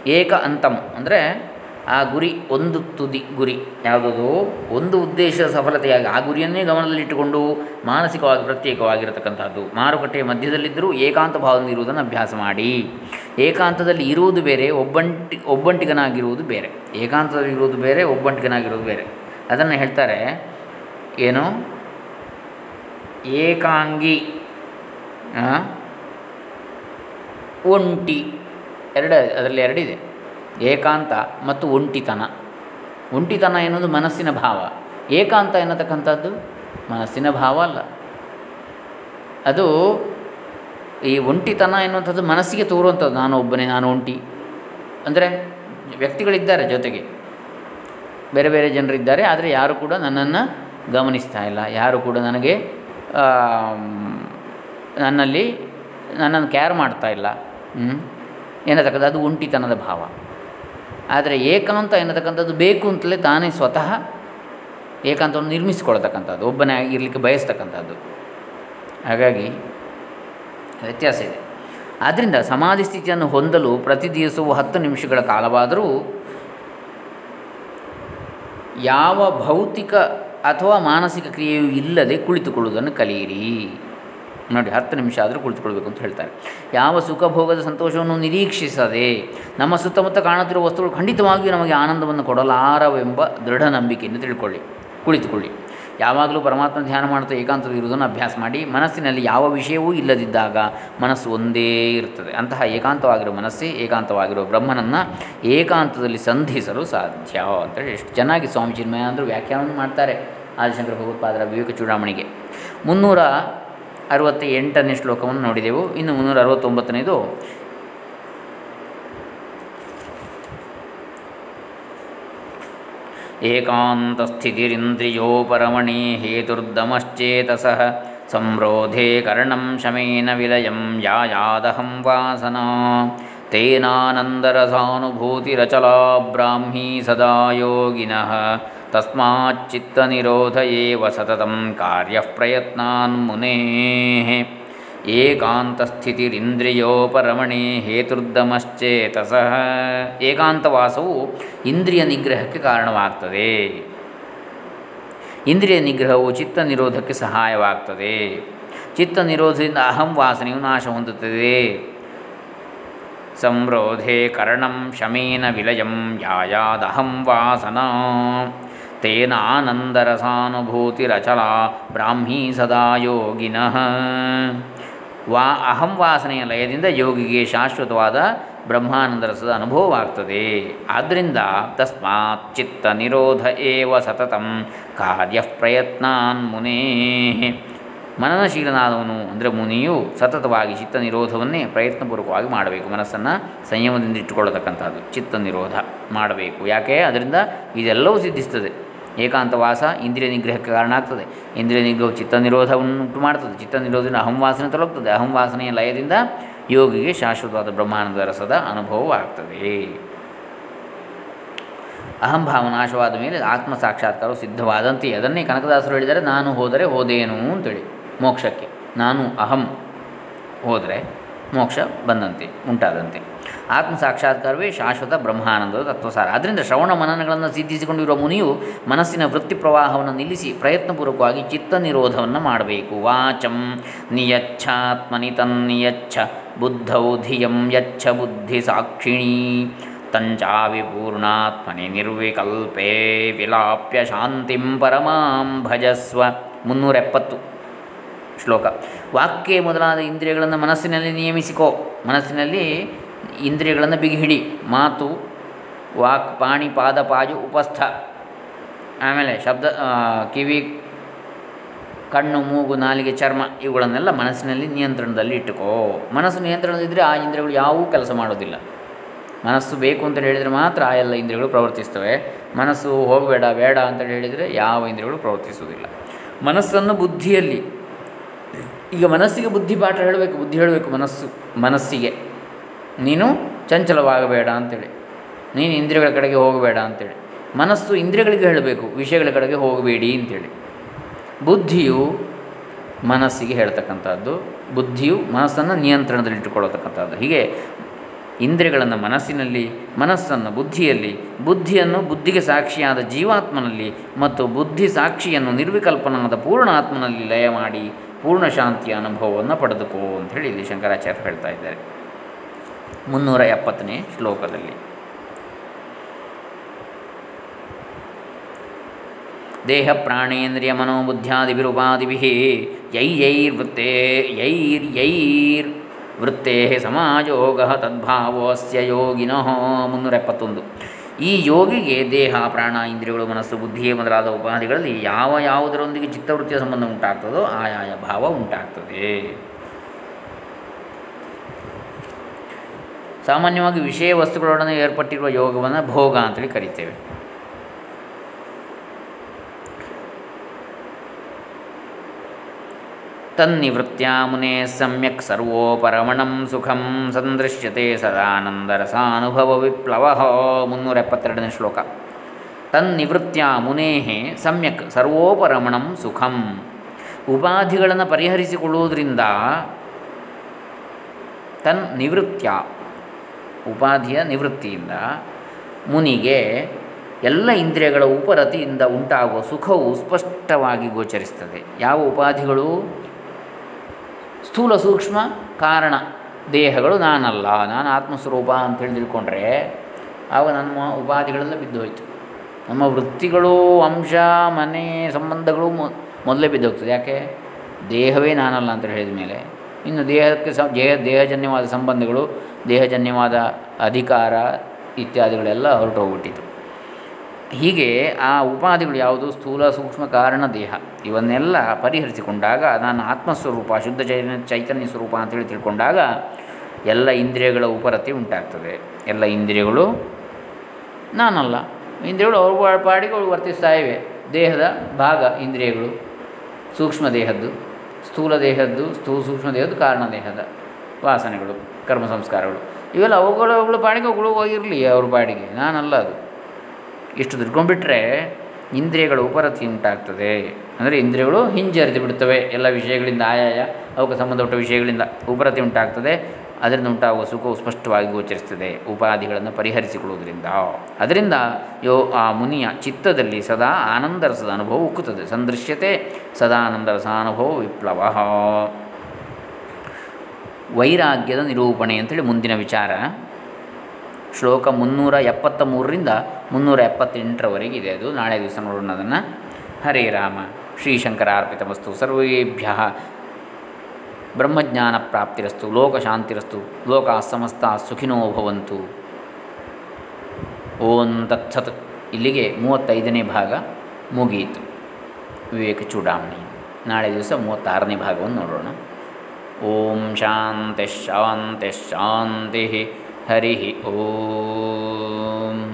ಏಕ ಅಂತಂ ಅಂದರೆ ಆ ಗುರಿ ಒಂದು ತುದಿ ಗುರಿ. ಯಾವುದದು? ಒಂದು ಉದ್ದೇಶ ಸಫಲತೆಯಾಗಿ ಆ ಗುರಿಯನ್ನೇ ಗಮನದಲ್ಲಿಟ್ಟುಕೊಂಡು ಮಾನಸಿಕವಾಗಿ ಪ್ರತ್ಯೇಕವಾಗಿರತಕ್ಕಂಥದ್ದು. ಮಾರುಕಟ್ಟೆಯ ಮಧ್ಯದಲ್ಲಿದ್ದರೂ ಏಕಾಂತ ಭಾವದಿಂದ ಇರುವುದನ್ನು ಅಭ್ಯಾಸ ಮಾಡಿ. ಏಕಾಂತದಲ್ಲಿ ಇರುವುದು ಬೇರೆ, ಒಬ್ಬಂಟಿ, ಒಬ್ಬಂಟಿಗನಾಗಿರುವುದು ಬೇರೆ. ಏಕಾಂತದಲ್ಲಿ ಇರುವುದು ಬೇರೆ, ಒಬ್ಬಂಟಿಗನಾಗಿರುವುದು ಬೇರೆ. ಅದನ್ನು ಹೇಳ್ತಾರೆ, ಏನು? ಏಕಾಂಗಿ ಒಂಟಿ. ಎರಡು, ಅದರಲ್ಲಿ ಎರಡಿದೆ. ಏಕಾಂತ ಮತ್ತು ಒಂಟಿತನ. ಒಂಟಿತನ ಎನ್ನುವುದು ಮನಸ್ಸಿನ ಭಾವ. ಏಕಾಂತ ಎನ್ನತಕ್ಕಂಥದ್ದು ಮನಸ್ಸಿನ ಭಾವ ಅಲ್ಲ. ಅದು ಈ ಒಂಟಿತನ ಎನ್ನುವಂಥದ್ದು ಮನಸ್ಸಿಗೆ ತೋರುವಂಥದ್ದು. ನಾನು ಒಬ್ಬನೇ, ನಾನು ಒಂಟಿ. ಅಂದರೆ ವ್ಯಕ್ತಿಗಳಿದ್ದಾರೆ ಜೊತೆಗೆ. ಬೇರೆ ಬೇರೆ ಜನರಿದ್ದಾರೆ ಆದರೆ ಯಾರು ಕೂಡ ನನ್ನನ್ನು ಗಮನಿಸ್ತಾ ಇಲ್ಲ. ಯಾರು ಕೂಡ ನನಗೆ ನನ್ನಲ್ಲಿ ನನ್ನನ್ನು ಕೇರ್ ಮಾಡ್ತಾ ಇಲ್ಲ. ಹ್ಮ್? ಎನ್ನತಕ್ಕಂಥದ್ದು ಅದು ಒಂಟಿತನದ ಭಾವ. ಆದರೆ ಏಕಾಂತ ಎನ್ನತಕ್ಕಂಥದ್ದು ಬೇಕು ಅಂತಲೇ ತಾನೇ ಸ್ವತಃ ಏಕಾಂತವನ್ನು ನಿರ್ಮಿಸಿಕೊಳ್ತಕ್ಕಂಥದ್ದು, ಒಬ್ಬನೇ ಇರಲಿಕ್ಕೆ ಬಯಸ್ತಕ್ಕಂಥದ್ದು. ಹಾಗಾಗಿ ವ್ಯತ್ಯಾಸ ಇದೆ. ಆದ್ದರಿಂದ ಸಮಾಧಿ ಸ್ಥಿತಿಯನ್ನು ಹೊಂದಲು ಪ್ರತಿ ದಿವಸವೂ ಹತ್ತು ನಿಮಿಷಗಳ ಕಾಲವಾದರೂ ಯಾವ ಭೌತಿಕ ಅಥವಾ ಮಾನಸಿಕ ಕ್ರಿಯೆಯೂ ಇಲ್ಲದೆ ಕುಳಿತುಕೊಳ್ಳುವುದನ್ನು ಕಲಿಯಿರಿ. ನೋಡಿ, ಹತ್ತು ನಿಮಿಷ ಆದರೂ ಕುಳಿತುಕೊಳ್ಬೇಕು ಅಂತ ಹೇಳ್ತಾರೆ. ಯಾವ ಸುಖ ಭೋಗದ ಸಂತೋಷವನ್ನು ನಿರೀಕ್ಷಿಸದೆ ನಮ್ಮ ಸುತ್ತಮುತ್ತ ಕಾಣುತ್ತಿರುವ ವಸ್ತುಗಳು ಖಂಡಿತವಾಗಿಯೂ ನಮಗೆ ಆನಂದವನ್ನು ಕೊಡಲಾರವೆಂಬ ದೃಢ ನಂಬಿಕೆಯನ್ನು ತಿಳ್ಕೊಳ್ಳಿ, ಕುಳಿತುಕೊಳ್ಳಿ. ಯಾವಾಗಲೂ ಪರಮಾತ್ಮ ಧ್ಯಾನ ಮಾಡುತ್ತಾ ಏಕಾಂತವಿರುವುದನ್ನು ಅಭ್ಯಾಸ ಮಾಡಿ, ಮನಸ್ಸಿನಲ್ಲಿ ಯಾವ ವಿಷಯವೂ ಇಲ್ಲದಿದ್ದಾಗ ಮನಸ್ಸು ಒಂದೇ ಇರ್ತದೆ ಅಂತಹ ಏಕಾಂತವಾಗಿರೋ ಮನಸ್ಸೇ ಏಕಾಂತವಾಗಿರೋ ಬ್ರಹ್ಮನನ್ನು ಏಕಾಂತದಲ್ಲಿ ಸಂಧಿಸಲು ಸಾಧ್ಯ ಅಂತೇಳಿ ಎಷ್ಟು ಚೆನ್ನಾಗಿ ಸ್ವಾಮಿ ಚಿನ್ಮಯ ಅಂದರು ವ್ಯಾಖ್ಯಾನವನ್ನು ಮಾಡ್ತಾರೆ. ಆದಿಶಂಕರ ಭಗವತ್ಪಾದರ ವಿವೇಕ ಚೂಡಾಮಣಿಗೆ. ಮುನ್ನೂರ ಅರವತ್ತ ಎಂಟನೇ ಶ್ಲೋಕವನ್ನು ನೋಡಿದೆವು. ಇನ್ನು ಮುನ್ನೂರ ಅರವತ್ತೊಂಬತ್ತನೇದು ಏಕಾಂತಸ್ಥಿತಿರಿಂದ್ರಿಯೋ ಪರಮಣಿ ಹೇತುರ್ದಮಶ್ಚೇತಸಃ ಸಂರೋಧೆ ಕರ್ಣಂ ಶಮೇನ ವಿಲಯಂ ಯಾಯಾದಹಂ ವಾಸನಾ ತೇನಾನಂದರಸಾನುಭೂತಿರಚಲಾ ಬ್ರಾಹ್ಮೀ ಸದಾ ಯೋಗಿನಃ ತಸ್ಮಾಚ್ಚಿತ್ತನಿರೋಧ ಏವ ಸತತಂ ಕಾರ್ಯಃ ಪ್ರಯತ್ನಾನ್ ಮುನೇಃ ಏಕಾಂತಸ್ಥಿತಿರಿಂದ್ರಿಯೋ ಪರಮಣಿ ಏಕಾಂತವಾಸವು ಇಂದ್ರಿಯ ನಿಗ್ರಹಕ್ಕೆ ಕಾರಣವಾಗ್ತದೆ। ಇಂದ್ರಿಯ ನಿಗ್ರಹವು ಚಿತ್ತ ನಿರೋಧಕ್ಕೆ ಸಹಾಯವಾಗ್ತದೆ। ಚಿತ್ತ ನಿರೋಧದಿಂದ ಅಹಂ ವಾಸನೆಯು ನಾಶ ಹೊಂದುತ್ತದೆ। ಸಂರೋಧೆ ಕರ್ಣಂ ಶಮೇನ ವಿಲಯಂ ಯಾಯಾದಹಂ ವಾಸನಾ। ತೇನ ಆನಂದರಸಾನುಭೂತಿರಚಲ ಬ್ರಾಹ್ಮೀ ಸದಾ ಯೋಗಿನಃ ವಾ ಅಹಂ ವಾಸನೆಯ ಲಯದಿಂದ ಯೋಗಿಗೆ ಶಾಶ್ವತವಾದ ಬ್ರಹ್ಮಾನಂದ ರಸದ ಅನುಭವವಾಗ್ತದೆ. ಆದ್ದರಿಂದ ತಸ್ಮಾತ್ ಚಿತ್ತ ನಿರೋಧ ಏವ ಸತತಂ ಕಾರ್ಯ ಪ್ರಯತ್ನಾನ್ ಮುನೇ. ಮನನಶೀಲನಾದವನು ಅಂದರೆ ಮುನಿಯು ಸತತವಾಗಿ ಚಿತ್ತ ನಿರೋಧವನ್ನೇ ಪ್ರಯತ್ನಪೂರ್ವಕವಾಗಿ ಮಾಡಬೇಕು. ಮನಸ್ಸನ್ನು ಸಂಯಮದಿಂದ ಇಟ್ಟುಕೊಳ್ಳತಕ್ಕಂಥದ್ದು ಚಿತ್ತ ನಿರೋಧ ಮಾಡಬೇಕು. ಯಾಕೆ? ಅದರಿಂದ ಇದೆಲ್ಲವೂ ಸಿದ್ಧಿಸ್ತದೆ. ಏಕಾಂತವಾಸ ಇಂದ್ರಿಯ ನಿಗ್ರಹಕ್ಕೆ ಕಾರಣ ಆಗ್ತದೆ ಇಂದ್ರಿಯ ನಿಗ್ರಹವು ಚಿತ್ತ ನಿರೋಧವನ್ನು ಉಂಟು ಮಾಡ್ತದೆ ಚಿತ್ತ ನಿರೋಧದಿಂದ ಅಹಂವಾಸನೆ ತೊಲಗ್ತದೆ ಅಹಂವಾಸನೆಯ ಲಯದಿಂದ ಯೋಗಿಗೆ ಶಾಶ್ವತವಾದ ಬ್ರಹ್ಮಾನಂದ ರಸದ ಅನುಭವವಾಗ್ತದೆ. ಅಹಂಭಾವ ನಾಶವಾದ ಮೇಲೆ ಆತ್ಮ ಸಾಕ್ಷಾತ್ಕಾರವು ಸಿದ್ಧವಾದಂತೆ ಅದನ್ನೇ ಕನಕದಾಸರು ಹೇಳಿದರೆ ನಾನು ಹೋದರೆ ಹೋದೇನು ಅಂತೇಳಿ ಮೋಕ್ಷಕ್ಕೆ. ನಾನು ಅಹಂ ಹೋದರೆ ಮೋಕ್ಷ ಬಂದಂತೆ, ಉಂಟಾದಂತೆ. ಆತ್ಮ ಸಾಕ್ಷಾತ್ಕಾರವೇ ಶಾಶ್ವತ ಬ್ರಹ್ಮಾನಂದದ ತತ್ವಸಾರ. ಆದ್ದರಿಂದ ಶ್ರವಣ ಮನನಗಳನ್ನು ಸಿದ್ಧಿಸಿಕೊಂಡಿರುವ ಮುನಿಯು ಮನಸ್ಸಿನ ವೃತ್ತಿ ಪ್ರವಾಹವನ್ನು ನಿಲ್ಲಿಸಿ ಪ್ರಯತ್ನಪೂರ್ವಕವಾಗಿ ಚಿತ್ತ ನಿರೋಧವನ್ನು ಮಾಡಬೇಕು. ವಾಚಂ ನಿಯಚ್ಛಾತ್ಮನಿ ತನ್ನಿಯಚ್ಛ ಬುದ್ಧೌ ಧಿಯಂ ಯಚ್ಛ ಬುದ್ಧಿ ಸಾಕ್ಷಿಣೀ ತಂಚಾವಿಪೂರ್ಣಾತ್ಮನಿ ನಿರ್ವಿಕಲ್ಪೇ ವಿಲಾಪ್ಯ ಶಾಂತಿಂ ಪರಮಾಂ ಭಜಸ್ವ. ಮುನ್ನೂರ ಎಪ್ಪತ್ತು ಶ್ಲೋಕ. ವಾಕ್ಯ ಮೊದಲಾದ ಇಂದ್ರಿಯಗಳನ್ನು ಮನಸ್ಸಿನಲ್ಲಿ ನಿಯಮಿಸಿಕೋ. ಮನಸ್ಸಿನಲ್ಲಿ ಇಂದ್ರಿಯಗಳನ್ನು ಬಿಗಿಹಿಡಿ. ಮಾತು, ವಾಕ್, ಪಾಣಿ, ಪಾದ, ಪಾಜು, ಉಪಸ್ಥ. ಆಮೇಲೆ ಶಬ್ದ ಕಿವಿ, ಕಣ್ಣು, ಮೂಗು, ನಾಲಿಗೆ, ಚರ್ಮ ಇವುಗಳನ್ನೆಲ್ಲ ಮನಸ್ಸಿನಲ್ಲಿ ನಿಯಂತ್ರಣದಲ್ಲಿ ಇಟ್ಟುಕೋ. ಮನಸ್ಸು ನಿಯಂತ್ರಣದಿದ್ದರೆ ಆ ಇಂದ್ರಿಯಗಳು ಯಾವೂ ಕೆಲಸ ಮಾಡೋದಿಲ್ಲ. ಮನಸ್ಸು ಬೇಕು ಅಂತ ಹೇಳಿದರೆ ಮಾತ್ರ ಆ ಎಲ್ಲ ಇಂದ್ರಿಯಗಳು ಪ್ರವರ್ತಿಸ್ತವೆ. ಮನಸ್ಸು ಹೋಗಬೇಡ, ಬೇಡ ಅಂತ ಹೇಳಿದರೆ ಯಾವ ಇಂದ್ರಿಯಗಳು ಪ್ರವರ್ತಿಸುವುದಿಲ್ಲ. ಮನಸ್ಸನ್ನು ಬುದ್ಧಿಯಲ್ಲಿ, ಈಗ ಮನಸ್ಸಿಗೆ ಬುದ್ಧಿ ಪಾಠ ಹೇಳಬೇಕು, ಬುದ್ಧಿ ಹೇಳಬೇಕು ಮನಸ್ಸು, ಮನಸ್ಸಿಗೆ. ನೀನು ಚಂಚಲವಾಗಬೇಡ ಅಂತೇಳಿ. ನೀನು ಇಂದ್ರಿಯಗಳ ಕಡೆಗೆ ಹೋಗಬೇಡ ಅಂತೇಳಿ. ಮನಸ್ಸು ಇಂದ್ರಿಯಗಳಿಗೆ ಹೇಳಬೇಕು, ವಿಷಯಗಳ ಕಡೆಗೆ ಹೋಗಬೇಡಿ ಅಂತೇಳಿ. ಬುದ್ಧಿಯು ಮನಸ್ಸಿಗೆ ಹೇಳ್ತಕ್ಕಂಥದ್ದು. ಬುದ್ಧಿಯು ಮನಸ್ಸನ್ನು ನಿಯಂತ್ರಣದಲ್ಲಿಟ್ಟುಕೊಳ್ಳತಕ್ಕಂಥದ್ದು ಹೀಗೆ ಇಂದ್ರಿಯಗಳನ್ನು ಮನಸ್ಸಿನಲ್ಲಿ, ಮನಸ್ಸನ್ನು ಬುದ್ಧಿಯಲ್ಲಿ, ಬುದ್ಧಿಯನ್ನು ಬುದ್ಧಿಗೆ ಸಾಕ್ಷಿಯಾದ ಜೀವಾತ್ಮನಲ್ಲಿ ಮತ್ತು ಬುದ್ಧಿ ಸಾಕ್ಷಿಯನ್ನು ನಿರ್ವಿಕಲ್ಪನಾದ ಪೂರ್ಣ ಆತ್ಮನಲ್ಲಿ ಲಯ ಮಾಡಿ ಪೂರ್ಣ ಶಾಂತಿಯ ಅನುಭವವನ್ನು ಪಡೆದುಕೋ ಅಂಥೇಳಿ ಇಲ್ಲಿ ಶಂಕರಾಚಾರ್ಯ ಹೇಳ್ತಾ ಇದ್ದಾರೆ. ಮುನ್ನೂರ ಎಪ್ಪತ್ತನೇ ಶ್ಲೋಕದಲ್ಲಿ. ದೇಹ ಪ್ರಾಣೇಂದ್ರಿಯ ಮನೋಬುದ್ಧ್ಯಾದಿಭಿರುಪಾದಿಭಿ ಯೈರ್ ಯೈರ್ ವೃತ್ತೇ ಸಮಾಜೋಗ ತದ್ಭಾವೋಸ್ಯ ಯೋಗಿನೋ ಮುನ್ನೂರ ಎಪ್ಪತ್ತೊಂದು ಈ ಯೋಗಿಗೆ ದೇಹ, ಪ್ರಾಣ, ಇಂದ್ರಿಯಗಳು, ಮನಸ್ಸು ಬುದ್ಧಿಯೇ ಮೊದಲಾದ ಉಪಾಧಿಗಳಲ್ಲಿ ಯಾವ ಯಾವುದರೊಂದಿಗೆ ಚಿತ್ತವೃತ್ತಿಯ ಸಂಬಂಧ ಉಂಟಾಗ್ತದೋ ಆಯಾಯ ಭಾವ ಉಂಟಾಗ್ತದೆ. ಸಾಮಾನ್ಯವಾಗಿ ವಿಷಯ ವಸ್ತುಗಳೊಡನೆ ಏರ್ಪಟ್ಟಿರುವ ಯೋಗವನ್ನು ಭೋಗ ಅಂತೇಳಿ ಕರಿತೇವೆ. ತನ್ನಿವೃತ್ತ್ಯ ಮುನೆ ಸಮ್ಯಕ್ ಸರ್ವೋಪರಮಣಂ ಸುಖಂ ಸಂದೃಶ್ಯತೆ ಸದಾನಂದರಸಾನುಭವ ವಿಪ್ಲವ ಮುನ್ನೂರ ಎಪ್ಪತ್ತೆರಡನೇ ಶ್ಲೋಕ. ತನ್ನಿವೃತ್ತ್ಯ ಮುನೇ ಸಮ್ಯಕ್ ಸರ್ವೋಪರಮಣಂ ಸುಖಂ. ಉಪಾಧಿಗಳನ್ನು ಪರಿಹರಿಸಿಕೊಳ್ಳುವುದರಿಂದ ತನ್ ನಿವೃತ್ತ್ಯ ಉಪಾಧಿಯ ನಿವೃತ್ತಿಯಿಂದ ಮುನಿಗೆ ಎಲ್ಲ ಇಂದ್ರಿಯಗಳ ಉಪರತಿಯಿಂದ ಉಂಟಾಗುವ ಸುಖವು ಸ್ಪಷ್ಟವಾಗಿ ಗೋಚರಿಸ್ತದೆ ಯಾವ ಉಪಾಧಿಗಳು? ಸ್ಥೂಲ ಸೂಕ್ಷ್ಮ ಕಾರಣ ದೇಹಗಳು ನಾನಲ್ಲ. ನಾನು ಆತ್ಮಸ್ವರೂಪ ಅಂತೇಳಿ ತಿಳ್ಕೊಂಡ್ರೆ ಆಗ ನಮ್ಮ ಉಪಾಧಿಗಳೆಲ್ಲ ಬಿದ್ದು ಹೋಯಿತು. ನಮ್ಮ ವೃತ್ತಿಗಳು, ಅಂಶ, ಮನೆ, ಸಂಬಂಧಗಳು ಮೊದಲೇ ಬಿದ್ದೋಗ್ತದೆ ಯಾಕೆ? ದೇಹವೇ ನಾನಲ್ಲ ಅಂತ ಹೇಳಿದ ಮೇಲೆ. ಇನ್ನು ದೇಹಕ್ಕೆ ಸ ದೇಹ ದೇಹಜನ್ಯವಾದ ಸಂಬಂಧಗಳು, ದೇಹಜನ್ಯವಾದ ಅಧಿಕಾರ ಇತ್ಯಾದಿಗಳೆಲ್ಲ ಹೊರಟು ಹೋಗ್ಬಿಟ್ಟಿತು. ಹೀಗೆ ಆ ಉಪಾಧಿಗಳು ಯಾವುದು? ಸ್ಥೂಲ ಸೂಕ್ಷ್ಮ ಕಾರಣ ದೇಹ. ಇವನ್ನೆಲ್ಲ ಪರಿಹರಿಸಿಕೊಂಡಾಗ ನಾನು ಆತ್ಮಸ್ವರೂಪ, ಶುದ್ಧ ಚೈತನ್ಯ ಚೈತನ್ಯ ಸ್ವರೂಪ ಅಂತೇಳಿ ತಿಳ್ಕೊಂಡಾಗ ಎಲ್ಲ ಇಂದ್ರಿಯಗಳ ಉಪರತಿ ಉಂಟಾಗ್ತದೆ. ಎಲ್ಲ ಇಂದ್ರಿಯಗಳು ನಾನಲ್ಲ. ಇಂದ್ರಿಯಗಳು ಅವ್ರ ಪಾಡಿಗೆ ವರ್ತಿಸ್ತಾ ಇವೆ. ದೇಹದ ಭಾಗ ಇಂದ್ರಿಯಗಳು, ಸೂಕ್ಷ್ಮ ದೇಹದ್ದು. ಸ್ಥೂಲ ದೇಹದ್ದು ಸ್ಥೂ ಸೂಕ್ಷ್ಮ ದೇಹದ್ದು ಕಾರಣ ದೇಹದ ವಾಸನೆಗಳು, ಕರ್ಮ ಸಂಸ್ಕಾರಗಳು. ಇವೆಲ್ಲ ಅವುಗಳು, ಅವುಗಳ ಪಾಡಿಗೆ ಅವುಗಳು ಹೋಗಿರಲಿ, ಅವ್ರ ಬಾಡಿಗೆ. ನಾನಲ್ಲ ಅದು. ಇಷ್ಟು ದುಡ್ಕೊಂಡ್ಬಿಟ್ರೆ ಇಂದ್ರಿಯಗಳ ಉಪರತಿ ಉಂಟಾಗ್ತದೆ. ಅಂದರೆ ಇಂದ್ರಿಯಗಳು ಹಿಂಜರಿದು ಬಿಡ್ತವೆ. ಎಲ್ಲ ವಿಷಯಗಳಿಂದ, ಆಯಾಯ ಅವಕ್ಕೆ ಸಂಬಂಧಪಟ್ಟ ವಿಷಯಗಳಿಂದ ಉಪರತಿ ಉಂಟಾಗ್ತದೆ. ಅದರಿಂದ ಉಂಟಾಗುವ ಸುಖವು ಸ್ಪಷ್ಟವಾಗಿ ಗೋಚರಿಸ್ತದೆ ಉಪಾಧಿಗಳನ್ನು ಪರಿಹರಿಸಿಕೊಳ್ಳುವುದರಿಂದ. ಅದರಿಂದ ಯೋ ಆ ಮುನಿಯ ಚಿತ್ತದಲ್ಲಿ ಸದಾ ಆನಂದರಸದ ಅನುಭವ ಉಕ್ಕುತ್ತದೆ. ಸಂದೃಶ್ಯತೆ ಸದಾ ಆನಂದರಸ ಅನುಭವ ವಿಪ್ಲವ. ವೈರಾಗ್ಯದ ನಿರೂಪಣೆ ಅಂತೇಳಿ ಮುಂದಿನ ವಿಚಾರ. ಶ್ಲೋಕ ಮುನ್ನೂರ ಎಪ್ಪತ್ತ ಮೂರರಿಂದ ಮುನ್ನೂರ ಎಪ್ಪತ್ತೆಂಟರವರೆಗೆ ಇದೆ ಅದು. ನಾಳೆ ದಿವಸ ನೋಡೋಣ ಅದನ್ನು. ಹರೇ ರಾಮ. ಶ್ರೀಶಂಕರ ಅರ್ಪಿತಮಸ್ತು ಸರ್ವೇಭ್ಯ. ಬ್ರಹ್ಮಜ್ಞಾನ ಪ್ರಾಪ್ತಿರಸ್ತು ಲೋಕಶಾಂತಿರಸ್ತು ಲೋಕ ಸಮಸ್ತ ಸುಖಿನೋ ಭವಂತು. ಓಂ ತತ್ಸತ್. ಇಲ್ಲಿಗೆ ಮೂವತ್ತೈದನೇ ಭಾಗ ಮುಗಿಯಿತು. ವಿವೇಕ ಚೂಡಾಮಣಿ. ನಾಳೆ ದಿವಸ ಮೂವತ್ತಾರನೇ ಭಾಗವನ್ನು ನೋಡೋಣ. ಓಂ ಶಾಂತಿ ಶಾಂತಿ ಶಾಂತಿ ಹರಿ ಓಂ.